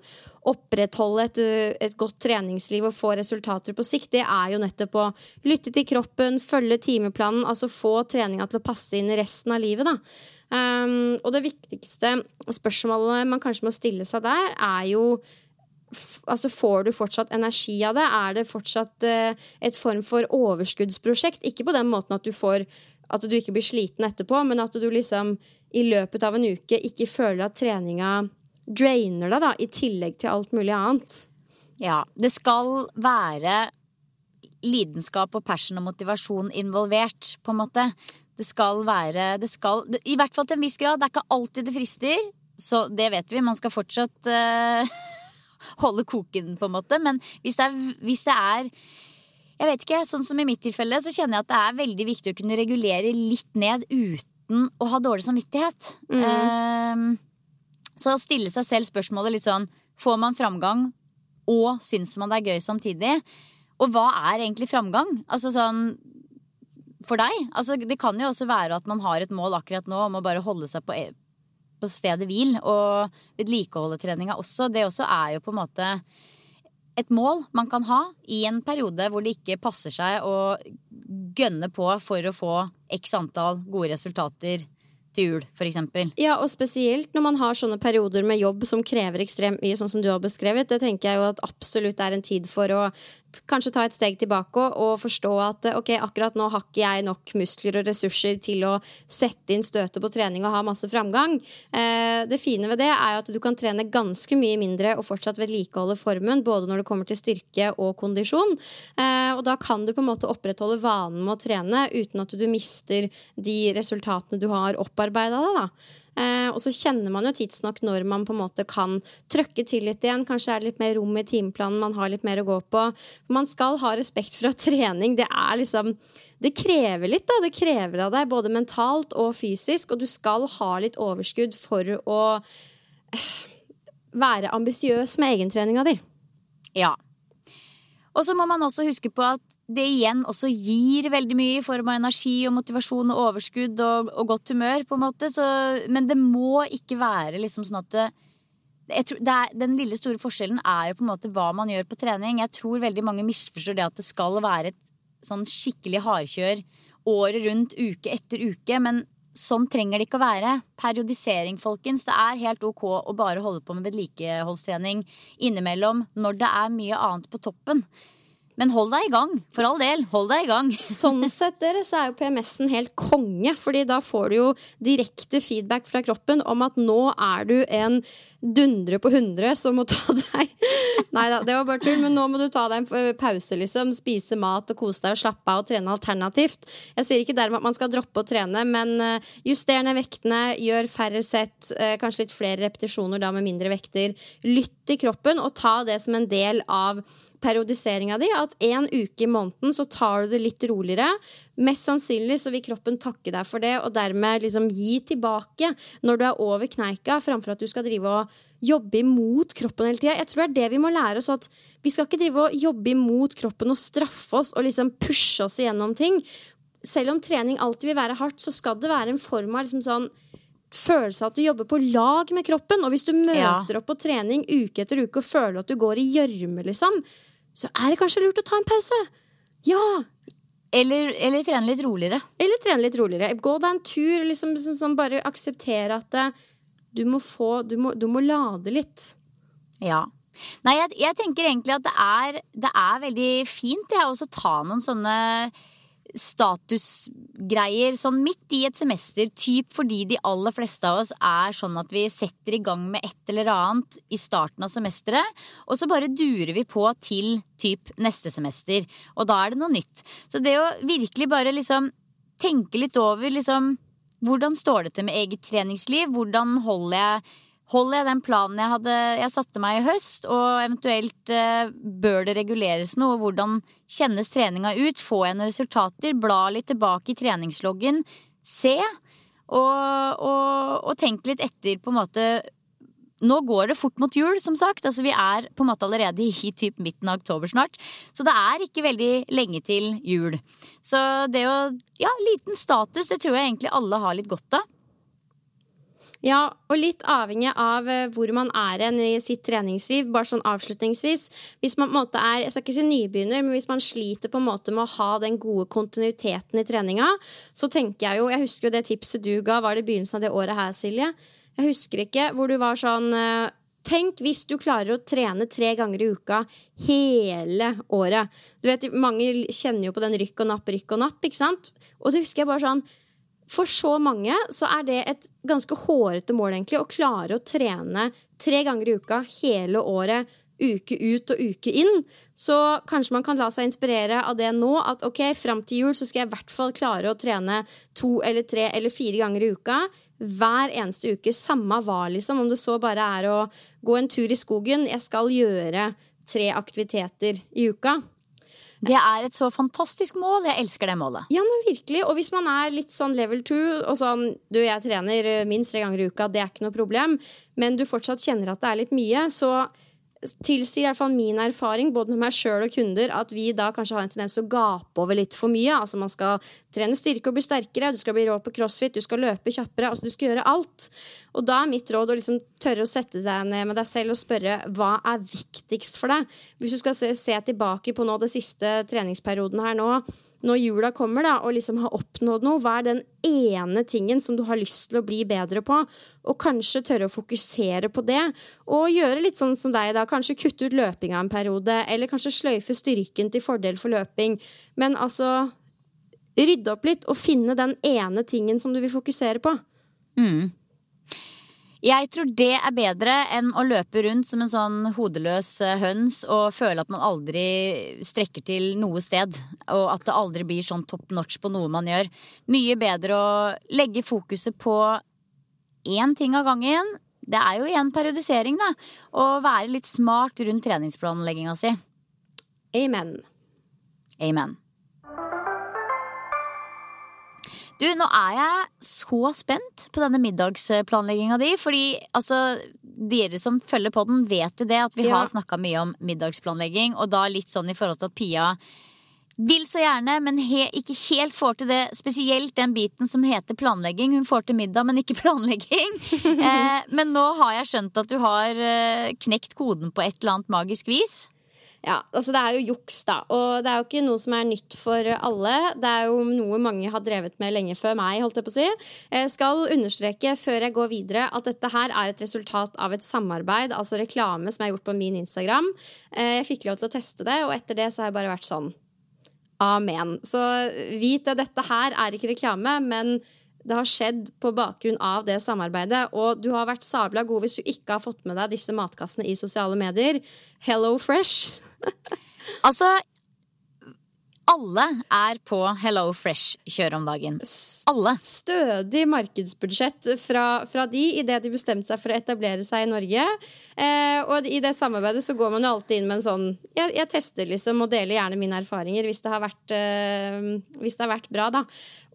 opprettholde et, eh, et godt treningsliv og få resultater på sikt, det er jo nettopp å lytte til kroppen, følge timeplanen, altså få treninga til å passe inn i resten av livet. da. Um, og det viktigste spørsmålet man kanskje må stille seg der, er jo Altså, Får du fortsatt energi av det? Er det fortsatt eh, et form for overskuddsprosjekt? Ikke på den måten at du får at du ikke blir sliten etterpå, men at du liksom i løpet av en uke ikke føler at treninga drainer deg, da, i tillegg til alt mulig annet. Ja, det skal være lidenskap og passion og motivasjon involvert, på en måte. Det skal være det skal, I hvert fall til en viss grad. Det er ikke alltid det frister, så det vet vi. Man skal fortsatt eh, holde koken, på en måte. Men hvis det, er, hvis det er Jeg vet ikke, sånn som i mitt tilfelle, så kjenner jeg at det er veldig viktig å kunne regulere litt ned uten å ha dårlig samvittighet. Eh, så å stille seg selv spørsmålet litt sånn Får man framgang, og syns man det er gøy samtidig? Og hva er egentlig framgang? Altså sånn for deg? Altså, det kan jo også være at man har et mål akkurat nå om å bare holde seg på, e- på stedet hvil. Og vedlikeholde treninga også. Det også er jo på en måte et mål man kan ha i en periode hvor det ikke passer seg å gønne på for å få x antall gode resultater til jul, eksempel. Ja, og spesielt når man har sånne perioder med jobb som krever ekstremt mye, sånn som du har beskrevet. Det tenker jeg jo at absolutt er en tid for å kanskje ta et steg tilbake og, forstå at eh, ok, akkurat nå har ikke jeg nok muskler og ressurser til å sette inn støtet på trening og ha masse framgang. Eh, det fine ved det er at du kan trene ganske mye mindre og fortsatt vedlikeholde formen, både når det kommer til styrke og kondisjon. Eh, og da kan du på en måte opprettholde vanen med å trene uten at du mister de resultatene du har opparbeida deg. Eh, og så kjenner man jo tidsnok når man på en måte kan trøkke til litt igjen. Kanskje er det litt mer rom i timeplanen, man har litt mer å gå på. Man skal ha respekt for at trening, det er liksom Det krever litt, da. Det krever av deg både mentalt og fysisk, og du skal ha litt overskudd for å eh, være ambisiøs med egentreninga di. Ja. Og så må man også huske på at det igjen også gir veldig mye i form av energi og motivasjon og overskudd og, og godt humør, på en måte. Så, men det må ikke være liksom sånn at det, tror, er, Den lille store forskjellen er jo på en måte hva man gjør på trening. Jeg tror veldig mange misforstår det at det skal være et sånn skikkelig hardkjør året rundt, uke etter uke. Men sånn trenger det ikke å være. Periodisering, folkens. Det er helt ok å bare holde på med vedlikeholdstrening innimellom når det er mye annet på toppen. Men hold deg i gang. For all del, hold deg i gang. Sånn sett dere, så er jo PMS-en helt konge, fordi da får du jo direkte feedback fra kroppen om at nå er du en dundre på hundre som må ta deg Nei da, det var bare tull, men nå må du ta deg en pause, liksom. Spise mat og kose deg og slappe av og trene alternativt. Jeg sier ikke dermed at man skal droppe å trene, men eh, juster ned vektene, gjør færre sett, eh, kanskje litt flere repetisjoner da med mindre vekter. Lytt til kroppen, og ta det som en del av periodiseringa di. At en uke i måneden så tar du det litt roligere. Mest sannsynlig så vil kroppen takke deg for det, og dermed liksom gi tilbake når du er over kneika, framfor at du skal drive og jobbe imot kroppen hele tida. Jeg tror det er det vi må lære oss. at Vi skal ikke drive og jobbe imot kroppen og straffe oss og liksom pushe oss igjennom ting. Selv om trening alltid vil være hardt, så skal det være en form av liksom sånn følelse av at du jobber på lag med kroppen. Og hvis du møter Ja. opp på trening uke etter uke og føler at du går i gjørme, liksom, så er det kanskje lurt å ta en pause. Ja, Eller, eller trene litt roligere. Eller trene litt roligere. Gå deg en tur. Liksom, liksom, sånn, bare akseptere at det, du må få Du må, du må lade litt. Ja. Nei, jeg, jeg tenker egentlig at det er, det er veldig fint å ta noen sånne statusgreier sånn midt i et semester, typ fordi de aller fleste av oss er sånn at vi setter i gang med et eller annet i starten av semesteret, og så bare durer vi på til typ neste semester, og da er det noe nytt. Så det å virkelig bare liksom tenke litt over liksom hvordan står det til med eget treningsliv, hvordan holder jeg Holder jeg den planen jeg hadde jeg satte meg i høst, og eventuelt eh, bør det reguleres noe? Hvordan kjennes treninga ut? Får jeg noen resultater? Bla litt tilbake i treningsloggen. Se. Og, og, og tenk litt etter på en måte nå går det fort mot jul, som sagt. Altså, vi er på en måte allerede i typ midten av oktober snart. Så det er ikke veldig lenge til jul. Så det å Ja, liten status, det tror jeg egentlig alle har litt godt av. Ja, og litt avhengig av eh, hvor man er hen i sitt treningsliv. Bare sånn avslutningsvis. Hvis man på en måte er, jeg skal ikke si nybegynner, men hvis man sliter på en måte med å ha den gode kontinuiteten i treninga, så tenker jeg jo Jeg husker jo det tipset du ga, var det begynnelsen av det året her, Silje. Jeg husker ikke hvor du var sånn eh, Tenk hvis du klarer å trene tre ganger i uka hele året. Du vet, Mange kjenner jo på den rykk og napp, rykk og napp. ikke sant? Og det husker jeg bare sånn For så mange så er det et ganske hårete mål egentlig å klare å trene tre ganger i uka hele året. Uke ut og uke inn. Så kanskje man kan la seg inspirere av det nå. At ok, fram til jul så skal jeg i hvert fall klare å trene to eller tre eller fire ganger i uka hver eneste uke, samme hva, liksom. Om det så bare er å gå en tur i skogen. Jeg skal gjøre tre aktiviteter i uka. Det er et så fantastisk mål. Jeg elsker det målet. Ja, men virkelig. Og hvis man er litt sånn level two, og sånn Du, jeg trener eh, minst tre ganger i uka, det er ikke noe problem, men du fortsatt kjenner at det er litt mye, så tilsier i hvert fall min erfaring, både med meg sjøl og kunder, at vi da kanskje har en tendens å gape over litt for mye. Altså man skal trene styrke og bli sterkere, du skal bli rå på crossfit, du skal løpe kjappere. Altså du skal gjøre alt. Og da er mitt råd å liksom tørre å sette deg ned med deg selv og spørre hva er viktigst for deg. Hvis du skal se, se tilbake på nå det siste treningsperioden her nå, når jula kommer da, og liksom har oppnådd noe, hva er den ene tingen som du har lyst til å bli bedre på? Og kanskje tørre å fokusere på det, og gjøre litt sånn som deg, da. Kanskje kutte ut løpinga en periode, eller kanskje sløyfe styrken til fordel for løping. Men altså rydde opp litt og finne den ene tingen som du vil fokusere på. Jeg tror det er bedre enn å løpe rundt som en sånn hodeløs eh, høns og føle at man aldri strekker til noe sted. Og at det aldri blir sånn top notch på noe man gjør. Mye bedre å legge fokuset på én ting av gangen. Det er jo igjen periodisering, da. Og være litt smart rundt treningsplanlegginga si. Amen. Amen. Du, nå er jeg så spent på denne middagsplanlegginga di. Fordi altså, dere som følger på den, vet jo det at vi Ja. har snakka mye om middagsplanlegging. Og da litt sånn i forhold til at Pia vil så gjerne, men he, ikke helt får til det. Spesielt den biten som heter planlegging. Hun får til middag, men ikke planlegging. eh, men nå har jeg skjønt at du har eh, knekt koden på et eller annet magisk vis. Ja, altså det er jo juks, da. Og det er jo ikke noe som er nytt for alle. Det er jo noe mange har drevet med lenge før meg, holdt jeg på å si. Jeg skal understreke før jeg går videre at dette her er et resultat av et samarbeid, altså reklame som jeg har gjort på min Instagram. Eh, Jeg fikk lov til å teste det, og etter det så har jeg bare vært sånn Amen. Så vit at dette her er ikke reklame, men det har skjedd på bakgrunn av det samarbeidet. Og du har vært sabla god hvis du ikke har fått med deg disse matkassene i sosiale medier. Hello Fresh. Altså, Alle er på Hello Fresh-kjøret om dagen. Alle. Stødig markedsbudsjett fra, fra de idet de bestemte seg for å etablere seg i Norge. Eh, og i det samarbeidet så går man jo alltid inn med en sånn Jeg, jeg tester liksom og deler gjerne mine erfaringer hvis det har vært, eh, hvis det har vært bra, da.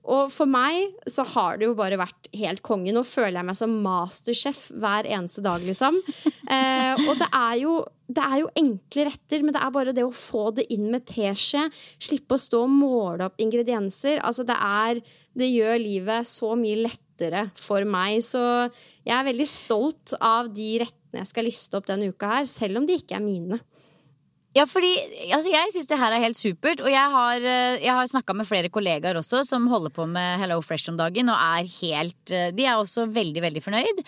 Og for meg så har det jo bare vært helt konge. Nå føler jeg meg som masterchef hver eneste dag, liksom. Eh, og det er, jo, det er jo enkle retter, men det er bare det å få det inn med teskje. Slippe å stå og måle opp ingredienser. Altså det er Det gjør livet så mye lettere for meg. Så jeg er veldig stolt av de rettene jeg skal liste opp denne uka her, selv om de ikke er mine. Ja, fordi altså, Jeg syns det her er helt supert. Og jeg har, eh, jeg har snakka med flere kollegaer også som holder på med Hello Fresh om dagen, og er helt eh, De er også veldig, veldig fornøyd.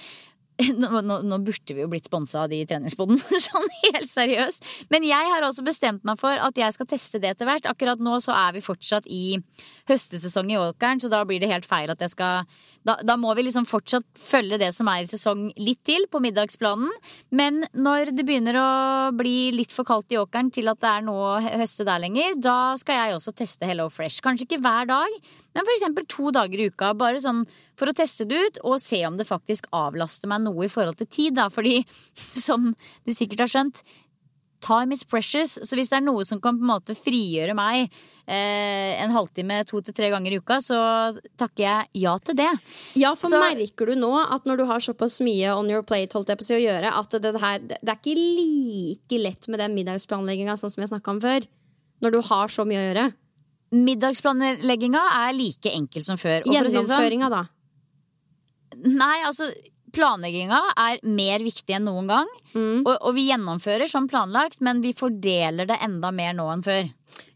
Nå, nå, nå, burde vi jo blitt sponsa av de i treningsboden, sånn helt seriøst. Men jeg har også bestemt meg for at jeg skal teste det etter hvert. Akkurat nå så er vi fortsatt i høstesesong i åkeren, så da blir det helt feil at jeg skal Da, da må vi liksom fortsatt følge det som er i sesong litt til på middagsplanen. Men når det begynner å bli litt for kaldt i åkeren til at det er noe å høste der lenger, da skal jeg også teste Hello Fresh. Kanskje ikke hver dag, men eksempel to dager i uka. Bare sånn for å teste det ut og se om det faktisk avlaster meg noe i forhold til tid. Da. Fordi, som du sikkert har skjønt, time is precious. Så hvis det er noe som kan på en måte frigjøre meg eh, en halvtime to til tre ganger i uka, så takker jeg ja til det. Ja, for så, merker du nå at når du har såpass mye on your plate holdt jeg på å gjøre, at det, her, det er ikke like lett med den middagsplanlegginga sånn som jeg snakka om før? Når du har så mye å gjøre? Middagsplanlegginga er like enkel som før. Gjennomføringa, si sånn, da? Nei, altså Planlegginga er mer viktig enn noen gang. Mm. Og, og, vi gjennomfører som planlagt, men vi fordeler det enda mer nå enn før.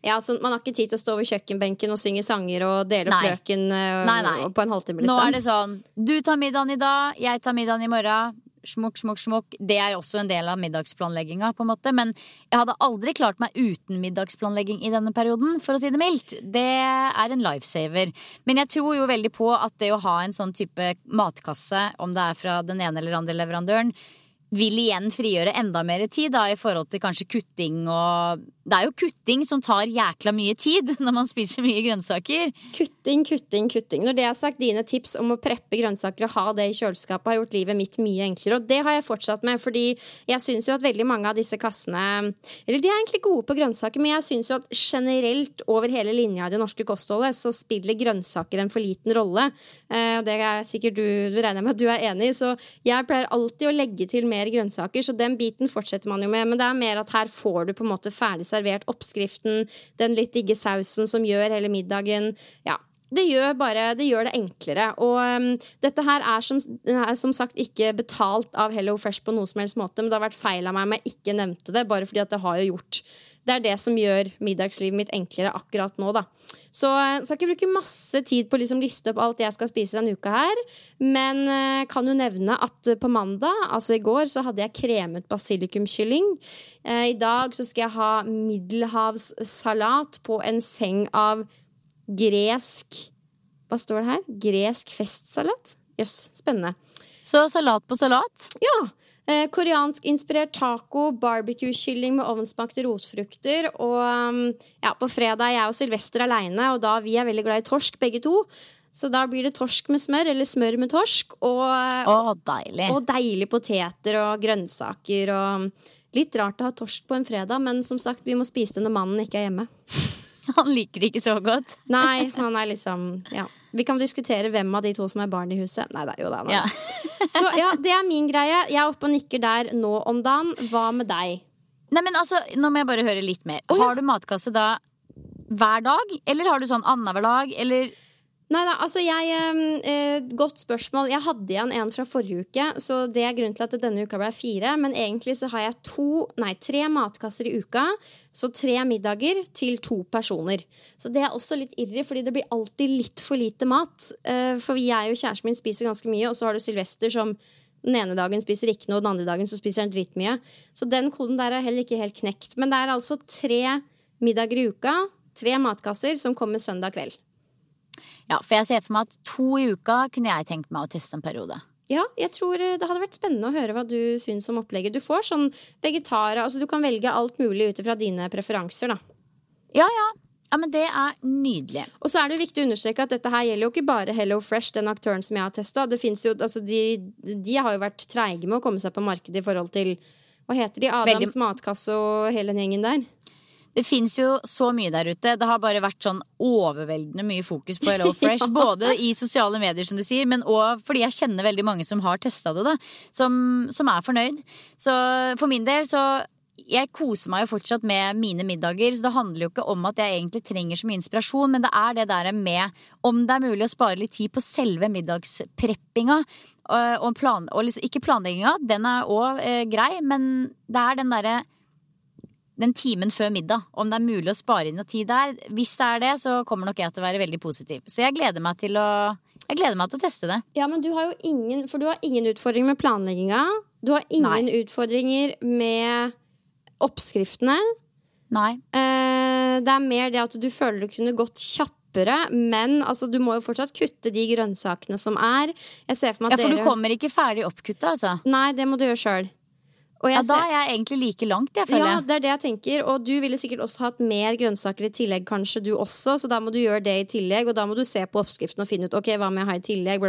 Ja, så Man har ikke tid til å stå over kjøkkenbenken og synge sanger og dele opp løken uh, på en halvtime. Liksom. Nå er det sånn Du tar middagen i dag, jeg tar middagen i morgen smukk, smokk, smokk. Det er også en del av middagsplanlegginga, på en måte. Men jeg hadde aldri klart meg uten middagsplanlegging i denne perioden, for å si det mildt. Det er en lifesaver. Men jeg tror jo veldig på at det å ha en sånn type matkasse, om det er fra den ene eller andre leverandøren, vil igjen frigjøre enda mer tid da, i forhold til kanskje kutting og Det er jo kutting som tar jækla mye tid når man spiser mye grønnsaker. Kutting, kutting, kutting. Når det er sagt, dine tips om å preppe grønnsaker og ha det i kjøleskapet har gjort livet mitt mye enklere, og det har jeg fortsatt med, fordi jeg syns jo at veldig mange av disse kassene Eller de er egentlig gode på grønnsaker, men jeg syns jo at generelt over hele linja i det norske kostholdet så spiller grønnsaker en for liten rolle. Eh, det er sikkert du, regner med at du er enig i, så jeg pleier alltid å legge til mer mer grønnsaker, så den biten fortsetter man jo med. Men det er mer at her får du på en måte ferdig servert oppskriften, den litt digge sausen som gjør hele middagen. Ja, det gjør, bare, det gjør det enklere. Og um, dette her er som, er som, sagt ikke betalt av Hello Fresh på noe som helst måte, men det har vært feil av meg om jeg ikke nevnte det, bare fordi at det har jo gjort det er det som gjør middagslivet mitt enklere akkurat nå, da. Så jeg eh, skal ikke bruke masse tid på å liksom liste opp alt jeg skal spise denne uka her. Men uh, kan jo nevne at på mandag, altså i går, så hadde jeg kremet basilikumkylling. Uh, I dag så skal jeg ha middelhavssalat på en seng av gresk Hva står det her? Gresk festsalat? Jøss, yes, spennende. Så salat på salat? Ja. Eh, Koreanskinspirert taco, barbecue-kylling med ovnsmakte rotfrukter. Og um, ja, på fredag er jeg og Sylvester aleine, og da vi er veldig glad i torsk, begge to. Så da blir det torsk med smør, eller smør med torsk. Og, oh, deilig. og deilige poteter og grønnsaker. Og litt rart å ha torsk på en fredag, men som sagt, vi må spise det når mannen ikke er hjemme. Han liker det ikke så godt. Nei, han er liksom Ja. Vi kan diskutere hvem av de to som er barn i huset. Nei da, jo da. Ja. så ja, det er min greie. Jeg er oppe og nikker der nå om dagen. Hva med deg? Nei, men altså, Nå må jeg bare høre litt mer. Oh, ja. Har du matkasse da hver dag? Eller har du sånn annenhver dag? Eller Nei da, altså jeg eh, Godt spørsmål. Jeg hadde igjen en fra forrige uke, så det er grunnen til at denne uka ble fire. Men egentlig så har jeg to, nei, tre matkasser i uka. Så tre middager til to personer. Så det er også litt irri, fordi det blir alltid litt for lite mat. Eh, for jeg og kjæresten min spiser ganske mye, og så har du Sylvester som den ene dagen spiser ikke noe, den andre dagen så spiser han dritmye. Så den koden der er heller ikke helt knekt. Men det er altså tre middager i uka, tre matkasser, som kommer søndag kveld. Ja, for jeg ser for meg at to i uka kunne jeg tenkt meg å teste en periode. Ja, jeg tror det hadde vært spennende å høre hva du syns om opplegget. Du får sånn vegetarer, altså du kan velge alt mulig ut ifra dine preferanser, da. Ja, ja. Ja, men det er nydelig. Og så er det jo viktig å understreke at dette her gjelder jo ikke bare Hello Fresh, den aktøren som jeg har testa. Altså de, de har jo vært treige med å komme seg på markedet i forhold til Hva heter de? Adams Veldig... matkasse og hele den gjengen der. Det fins jo så mye der ute. Det har bare vært sånn overveldende mye fokus på Hello Fresh. ja. Både i sosiale medier, som du sier, men òg fordi jeg kjenner veldig mange som har testa det, da. Som, som, er fornøyd. Så for min del så jeg koser meg jo fortsatt med mine middager, så det handler jo ikke om at jeg egentlig trenger så mye inspirasjon, men det er det der med om det er mulig å spare litt tid på selve middagspreppinga. Og, plan, og liksom, ikke planlegginga, den er òg eh, grei, men det er den derre den timen før middag. Om det er mulig å spare inn noe tid der. Hvis det er det, så kommer nok jeg til å være veldig positiv. Så jeg gleder meg til å, jeg gleder meg til å teste det. Ja, men du har jo ingen For du har ingen utfordringer med planlegginga. Du har ingen Nei. utfordringer med oppskriftene. Nei. Eh, det er mer det at du føler du kunne gått kjappere, men altså, du må jo fortsatt kutte de grønnsakene som er. ja, for dere... du kommer ikke ferdig oppkutta, altså? Nei, det må du gjøre sjøl. Ja, da er jeg egentlig like langt, jeg føler. Ja, det er det jeg tenker. Og du ville sikkert også hatt mer grønnsaker i tillegg, kanskje du også, så da må du gjøre det i tillegg, og da må du se på oppskriften og finne ut ok, hva må jeg ha i tillegg.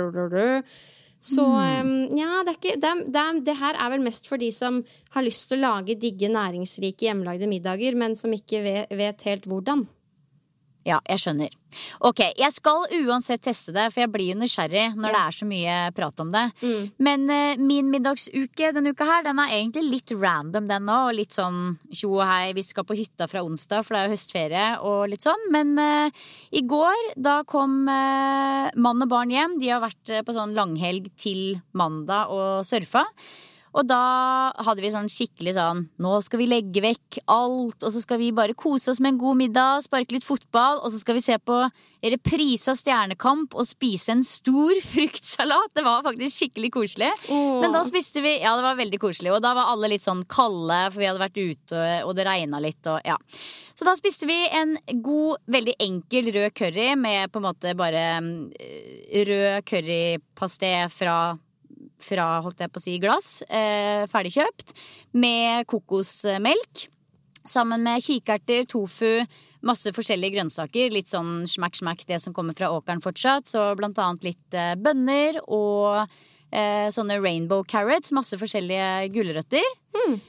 Så mm. ja, det, ikke, det, det, det, her er vel mest for de som har lyst til å lage digge, næringsrike hjemmelagde middager, men som ikke vet, vet helt hvordan. Ja, jeg skjønner. Ok, jeg skal uansett teste det, for jeg blir jo nysgjerrig når ja. det er så mye prat om det. Mm. Men uh, min middagsuke denne uka her, den er egentlig litt random, den òg. Og litt sånn tjo og hei, vi skal på hytta fra onsdag, for det er jo høstferie og litt sånn. Men uh, i går, da kom uh, mann og barn hjem. De har vært på sånn langhelg til mandag og surfa. Og da hadde vi sånn skikkelig sånn Nå skal vi legge vekk alt, og så skal vi bare kose oss med en god middag, sparke litt fotball, og så skal vi se på reprise av Stjernekamp og spise en stor fruktsalat. Det var faktisk skikkelig koselig. Åh. Men da spiste vi Ja, det var veldig koselig. Og da var alle litt sånn kalde, for vi hadde vært ute, og det regna litt, og ja. Så da spiste vi en god, veldig enkel rød curry med på en måte bare eh, rød currypasté fra fra holdt jeg på å si, glass, eh, ferdigkjøpt, med kokosmelk. Sammen med kikerter, tofu, masse forskjellige grønnsaker. Litt sånn smack-smack det som kommer fra åkeren fortsatt. Så blant annet litt eh, bønner og eh, sånne rainbow carrots. Masse forskjellige gulrøtter. Mm.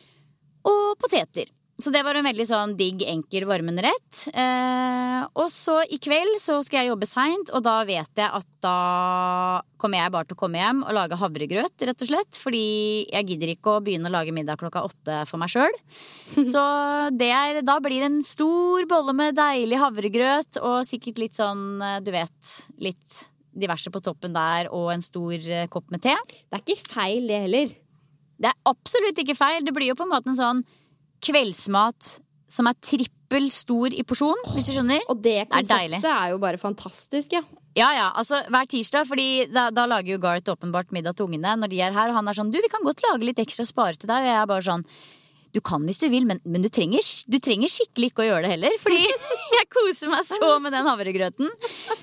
Og poteter. Så det var en veldig sånn digg, enkel, varmende rett. Eh, og så i kveld så skal jeg jobbe seint, og da vet jeg at da kommer jeg bare til å komme hjem og lage havregrøt, rett og slett. Fordi jeg gidder ikke å begynne å lage middag klokka åtte for meg sjøl. Så det er, da blir det en stor bolle med deilig havregrøt og sikkert litt sånn, eh, du vet, litt diverse på toppen der og en stor eh, kopp med te. Det er ikke feil, det heller. Det er absolutt ikke feil. Det blir jo på en måte en sånn kveldsmat som er trippel stor i porsjon, hvis du skjønner. Og det konseptet er, er, jo bare fantastisk, ja. Ja, ja, altså hver tirsdag, fordi da, da lager jo Gareth åpenbart middag til ungene når de er her, og han er sånn du, vi kan godt lage litt ekstra spare til deg, og jeg er bare sånn du kan hvis du vil, men, men du, trenger, du, trenger, skikkelig ikke å gjøre det heller. Fordi jeg koser meg så med den havregrøten.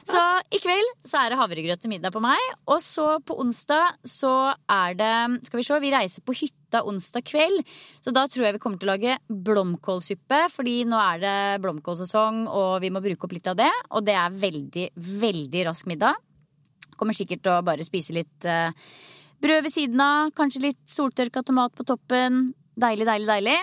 Så i kveld så er det havregrøt til middag på meg. Og så på onsdag så er det Skal vi se, vi reiser på hytta onsdag kveld. Så da tror jeg vi kommer til å lage blomkålsuppe. Fordi nå er det blomkålsesong, og vi må bruke opp litt av det. Og det er veldig, veldig rask middag. Kommer sikkert til å bare spise litt uh, brød ved siden av. Kanskje litt soltørka tomat på toppen Deilig, deilig, deilig.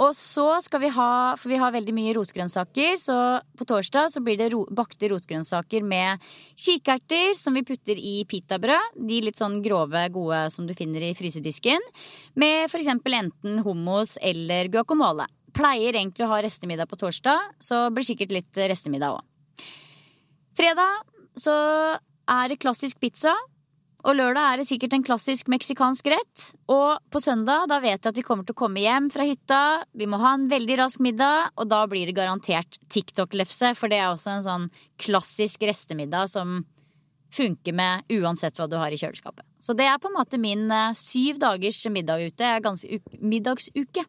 Og så skal vi ha, for vi har veldig mye rotgrønnsaker, så på torsdag så blir det ro, bakte rotgrønnsaker med kikerter som vi putter i pitabrød. De litt sånn grove, gode som du finner i frysedisken. Med eksempel enten hummus eller guacamole. Pleier egentlig å ha restemiddag på torsdag, så blir sikkert litt restemiddag òg. Fredag så er det klassisk pizza. Og lørdag er det sikkert en klassisk meksikansk rett. Og på søndag da vet jeg at vi kommer til å komme hjem fra hytta. Vi må ha en veldig rask middag, og da blir det garantert TikTok-lefse. For det er også en sånn klassisk restemiddag som funker med uansett hva du har i kjøleskapet. Så det er på en måte min uh, syv dagers middag ute. Ganske middagsuke.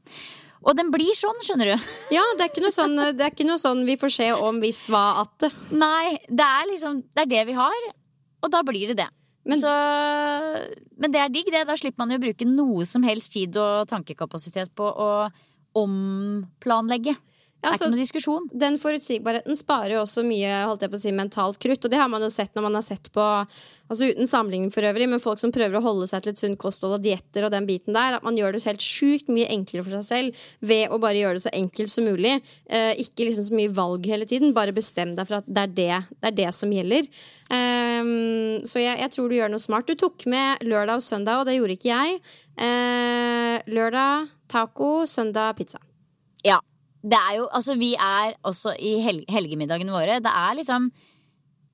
Og den blir sånn, skjønner du. Ja, det er ikke noe sånn, det er ikke noe sånn vi får se om hvis hva at Nei, det er liksom Det er det vi har, og da blir det det. Men, så, men, det er digg, det. Da slipper man jo å bruke noe som helst tid og tankekapasitet på å omplanlegge. Det er ikke noe diskusjon. den forutsigbarheten sparer jo også mye holdt jeg på å si, mentalt krutt. Og det har man jo sett når man har sett på altså uten sammenligning for øvrig, men folk som prøver å holde seg til et sunt kosthold og dietter og den biten der. At man gjør det helt sjukt mye enklere for seg selv ved å bare gjøre det så enkelt som mulig. Eh, ikke liksom så mye valg hele tiden. Bare bestem deg for at det er det, det, er det som gjelder. Um, så jeg, jeg, tror du gjør noe smart. Du tok med lørdag og søndag, og det gjorde ikke jeg. Uh, lørdag taco, søndag pizza. Ja. Det er jo, altså Vi er også i hel helgemiddagene våre. Det er liksom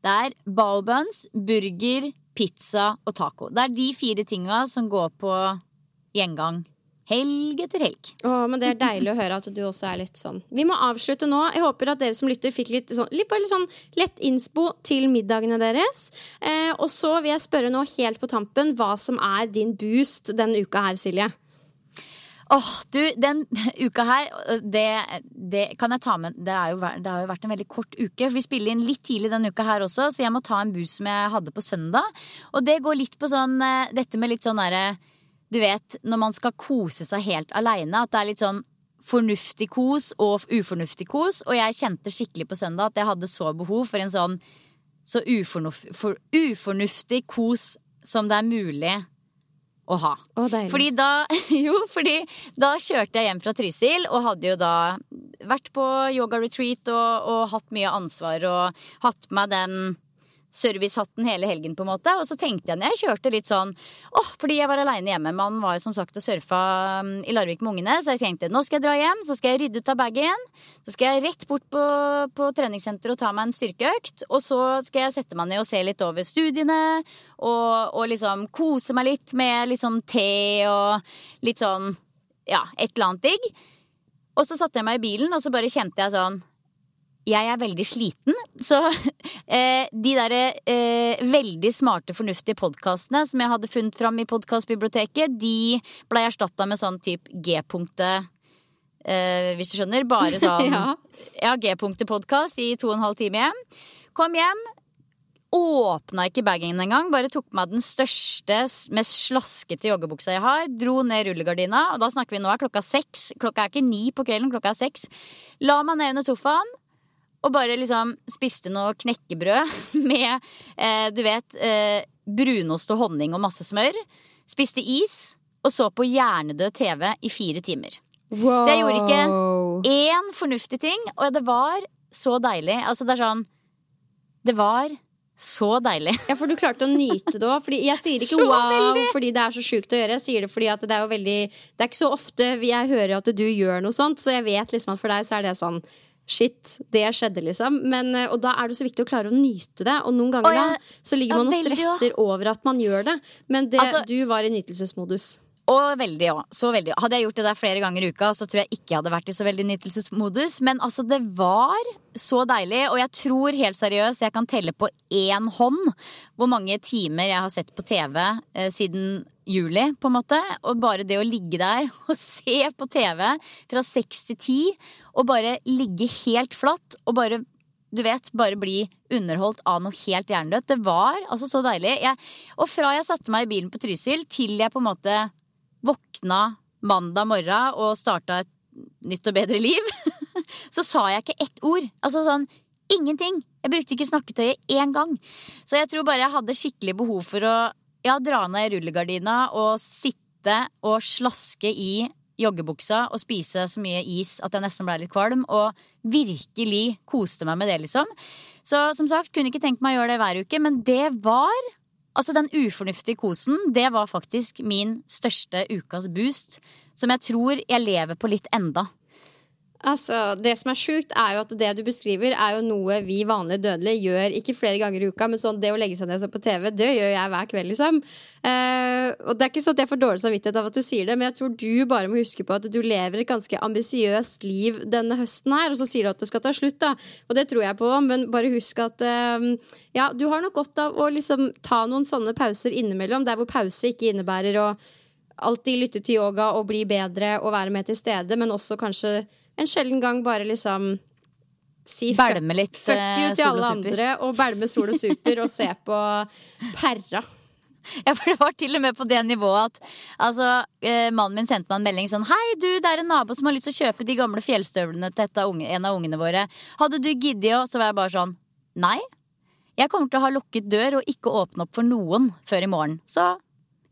Det er ballbuns, burger, pizza og taco. Det er de fire tinga som går på gjengang. Helg etter helg. Åh, men Det er deilig å høre at du også er litt sånn. Vi må avslutte nå. Jeg håper at dere som lytter fikk litt, sånn, litt, litt sånn lett innspo til middagene deres. Eh, og så vil jeg spørre nå helt på tampen hva som er din boost denne uka her, Silje. Åh, oh, du, den uka her, det, det, kan jeg ta med det, jo, det, har jo vært en veldig kort uke. Vi spiller inn litt tidlig denne uka her også, så jeg må ta en bus som jeg hadde på søndag. Og det går litt på sånn eh, Dette med litt sånn derre Du vet, når man skal kose seg helt aleine, at det er litt sånn fornuftig kos og ufornuftig kos. Og jeg kjente skikkelig på søndag at jeg hadde så behov for en sånn så ufornuf, for, ufornuftig kos som det er mulig å ha. Å, fordi da Jo, fordi da kjørte jeg hjem fra Trysil og hadde jo da vært på yoga-retreat og, og hatt mye ansvar og hatt med den servicehatten hele helgen, på en måte. Og så tenkte jeg når jeg kjørte litt sånn åh, fordi jeg var aleine hjemme. Mannen var jo som sagt og surfa um, i Larvik med ungene, så jeg tenkte nå skal jeg dra hjem, så skal jeg rydde ut av bagen. Så skal jeg rett bort på, på treningssenteret og ta meg en styrkeøkt. Og så skal jeg sette meg ned og se litt over studiene, og, og liksom kose meg litt med liksom te og litt sånn ja, et eller annet digg. Og så satte jeg meg i bilen, og så bare kjente jeg sånn jeg er veldig sliten. Så eh, de derre eh, veldig smarte, fornuftige podkastene som jeg hadde funnet fram i podkastbiblioteket, de blei erstatta med sånn type G-punktet. Eh, hvis du skjønner. Bare sånn ja, ja G-punktet-podkast i to og en halv time hjem. Kom hjem. Åpna ikke bagen engang. Bare tok meg den største, mest slaskete joggebuksa jeg har. Dro ned rullegardina, og da snakker vi nå er klokka seks. Klokka er ikke ni på kvelden, klokka er seks. La meg ned under sofaen og bare liksom spiste noe knekkebrød med, eh, du vet, eh, brunost og honning og masse smør. Spiste is og så på hjernedød TV i fire timer. Wow. Så jeg gjorde ikke én fornuftig ting, og det var så deilig. Altså, det er sånn Det var så deilig. Ja, for du klarte å nyte det òg. Jeg sier ikke wow fordi det er så sjukt å gjøre. Jeg sier det fordi det er jo veldig Det er ikke så ofte jeg hører at du gjør noe sånt, så jeg vet liksom at for deg så er det sånn Shit, det skjedde, liksom. Men, eh, og da er det så viktig å klare å nyte det. Og noen ganger jeg, da, så ligger man og stresser over at man gjør det. Men det, altså, du var i nytelsesmodus. Og veldig, òg. Så veldig. Hadde jeg gjort det der flere ganger i uka, så tror jeg ikke jeg hadde vært i så veldig nytelsesmodus. Men altså, det var så deilig. Og jeg tror helt seriøst jeg kan telle på én hånd hvor mange timer jeg har sett på TV eh, siden juli, på en måte. Og bare det å ligge der og se på TV fra seks til ti, og bare ligge helt flatt og bare du vet, bare bli underholdt av noe helt hjernedødt. Det var altså så deilig. Jeg, og fra jeg satte meg i bilen på Trysil til jeg på en måte våkna mandag morgen og starta et nytt og bedre liv, så sa jeg ikke ett ord. Altså sånn ingenting. Jeg brukte ikke snakketøyet én gang. Så jeg tror bare jeg hadde skikkelig behov for å ja, dra ned rullegardina og sitte og slaske i joggebuksa og spise så mye is at jeg nesten ble litt kvalm. Og virkelig koste meg med det, liksom. Så som sagt, kunne ikke tenkt meg å gjøre det hver uke, men det var Altså, den ufornuftige kosen, det var faktisk min største ukas boost. Som jeg tror jeg lever på litt enda. Altså, Det som er sjukt, er jo at det du beskriver, er jo noe vi vanlige dødelige gjør ikke flere ganger i uka, men sånn det å legge seg ned på TV, det gjør jeg hver kveld, liksom. Uh, og det er ikke sånn at jeg får dårlig samvittighet av at du sier det, men jeg tror du bare må huske på at du lever et ganske ambisiøst liv denne høsten her, og så sier du at det skal ta slutt, da. Og det tror jeg på, men bare husk at uh, ja, du har nok godt av å liksom ta noen sånne pauser innimellom, der hvor pause ikke innebærer å alltid lytte til yoga og bli bedre og være med til stede, men også kanskje en sjelden gang bare liksom si Bælme litt, fuck you eh, til alle andre og bælme Sol og Super og se på Perra. Ja, for det var til og med på det nivået at altså, eh, mannen min sendte meg en melding sånn Hei, du, det er en nabo som har lyst til å kjøpe de gamle fjellstøvlene til unge, en av ungene våre. Hadde du giddet å Så var jeg bare sånn Nei. Jeg kommer til å ha lukket dør og ikke åpne opp for noen før i morgen. Så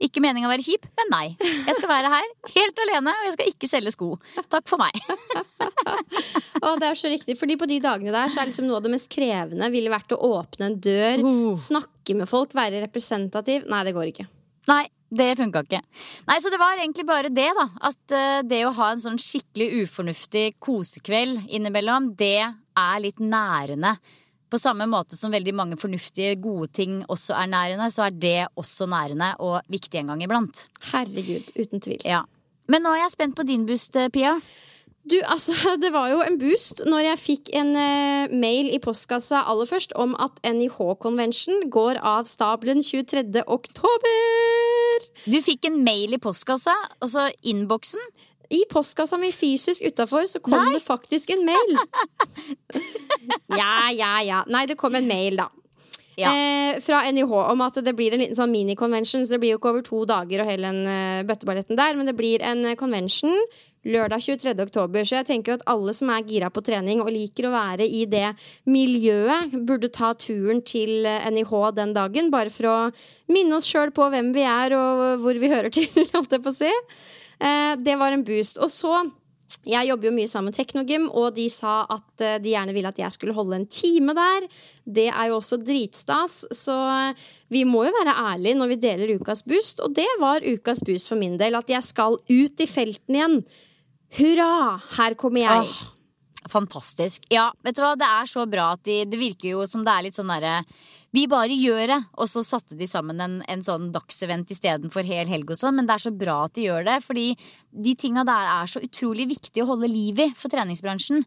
ikke meninga å være kjip, men nei. Jeg skal være her helt alene, og jeg skal ikke selge sko. Takk for meg. Å, det er så riktig, fordi på de dagene der så er liksom noe av det mest krevende ville vært å åpne en dør, Oh. snakke med folk, være representativ. Nei, det går ikke. Nei, det funka ikke. Nei, Så det var egentlig bare det, da. At eh, det å ha en sånn skikkelig ufornuftig kosekveld innimellom, det er litt nærende. På samme måte som veldig mange fornuftige, gode ting også er nærende, så er det også nærende og viktig en gang iblant. Herregud, uten tvil. Ja. Men nå er jeg spent på din boost, eh, Pia. Du, altså, Det var jo en boost når jeg fikk en eh, mail i postkassa aller først om at NIH Convention går av stabelen 23. oktober. Du fikk en mail i postkassa, altså innboksen. I postkassa mi fysisk utafor så kom Nei. det faktisk en mail. ja, ja, ja. Nei, det kom en mail, da. Ja. Eh, fra NIH om at det blir en liten sånn mini-convention. Så det blir jo ikke over to dager og hele den uh, bøtteballetten der, men det blir en uh, convention lørdag 23. oktober. Så jeg tenker jo at alle som er gira på trening og liker å være i det miljøet, burde ta turen til eh, NIH den dagen, bare for å minne oss sjøl på hvem vi er og hvor vi hører til, holdt jeg på å si. Eh, det var en boost. Og så jeg jobber jo mye sammen med Teknogym, og de sa at eh, de gjerne ville at jeg skulle holde en time der. Det er jo også dritstas, så eh, vi må jo være ærlige når vi deler ukas boost. Og det var ukas boost for min del, at jeg skal ut i felten igjen. Hurra! Her kommer jeg. Åh, fantastisk. Ja, vet du hva, det er så bra at de Det virker jo som det er litt sånn derre Vi bare gjør det. Og så satte de sammen en, en sånn dagsevent istedenfor hel helg og sånn. Men det er så bra at de gjør det, fordi de tinga der er så utrolig viktig å holde liv i for treningsbransjen.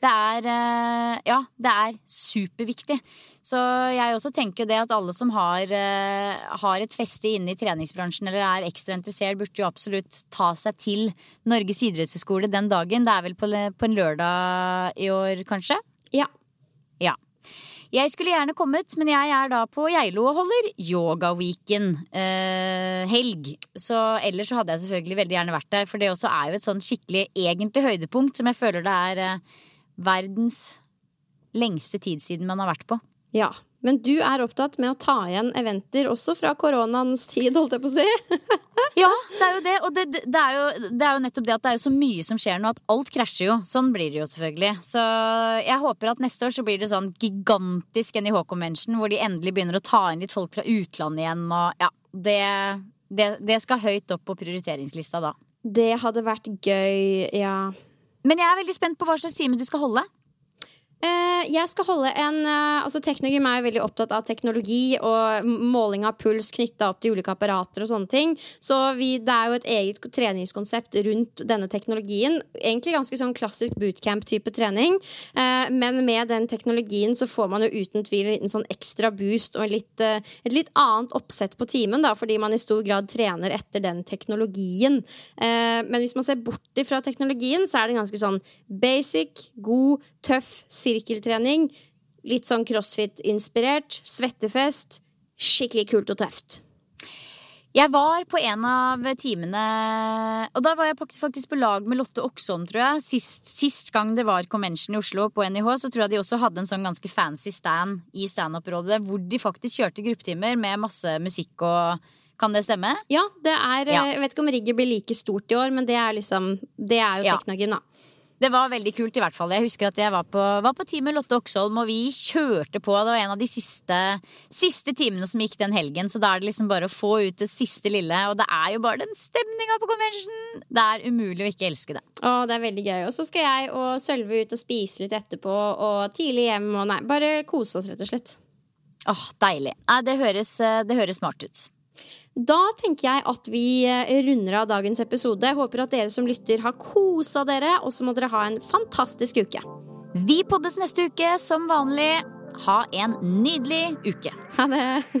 Det er eh, Ja, det er superviktig. Så jeg også tenker det at alle som har, eh, har et feste inne i treningsbransjen eller er ekstra interessert, burde jo absolutt ta seg til Norges idrettshøgskole den dagen. Det er vel på, på en lørdag i år, kanskje? Ja. Ja. Jeg skulle gjerne kommet, men jeg er da på Geilo og holder yogaweeken eh, helg. Så ellers så hadde jeg selvfølgelig veldig gjerne vært der, for det også er jo et sånn skikkelig egentlig høydepunkt som jeg føler det er eh, verdens lengste tid siden man har vært på. Ja. Men du er opptatt med å ta igjen eventer også fra koronaens tid, holdt jeg på å si. Ja, det er jo det. Og det, det, er jo, det er jo nettopp det at det er jo så mye som skjer nå, at alt krasjer jo. Sånn blir det jo selvfølgelig. Så jeg håper at neste år så blir det sånn gigantisk NIH-convention, hvor de endelig begynner å ta inn litt folk fra utlandet igjen, og ja. Det, det, det skal høyt opp på prioriteringslista da. Det hadde vært gøy, ja. Men jeg er veldig spent på hva slags time du skal holde. Eh, jeg skal holde en eh, altså Teknogym er jo veldig opptatt av teknologi og måling av puls knytta opp til ulike apparater og sånne ting. Så vi, det er jo et eget treningskonsept rundt denne teknologien. Egentlig ganske sånn klassisk bootcamp-type trening. Eh, men med den teknologien så får man jo uten tvil en liten sånn ekstra boost og litt, et litt annet oppsett på timen, da, fordi man i stor grad trener etter den teknologien. Men hvis man ser bort ifra teknologien, så er det ganske sånn basic, god, tøff sirkeltrening. Litt sånn crossfit-inspirert. Svettefest. Skikkelig kult og tøft. Jeg var på en av timene Og da var jeg faktisk på lag med Lotte Oksholm, tror jeg. Sist, sist gang det var convention i Oslo på NIH, så tror jeg de også hadde en sånn ganske fancy stand i standup-rådet, hvor de faktisk kjørte gruppetimer med masse musikk og Kan det stemme? Ja, det er eh, Ja. Jeg vet ikke om rigget blir like stort i år, men det er liksom Det er jo teknogym, da. Det var veldig kult, i hvert fall. Jeg husker at jeg var på, var på team med Lotte Oksholm, og vi kjørte på. Det var en av de siste, siste timene som gikk den helgen, så da er det liksom bare å få ut det siste lille. Og det er jo bare den stemninga på convention! Det er umulig å ikke elske det. Å, det er veldig gøy. Og så skal jeg og Sølve ut og spise litt etterpå, og tidlig hjem og nei, bare kose oss, rett og slett. Åh, deilig. Det høres, det høres smart ut. Da tenker jeg at vi eh, runder av dagens episode. Håper at dere som lytter har kosa dere, og så må dere ha en fantastisk uke. Vi poddes neste uke som vanlig. Ha en nydelig uke. Ha det!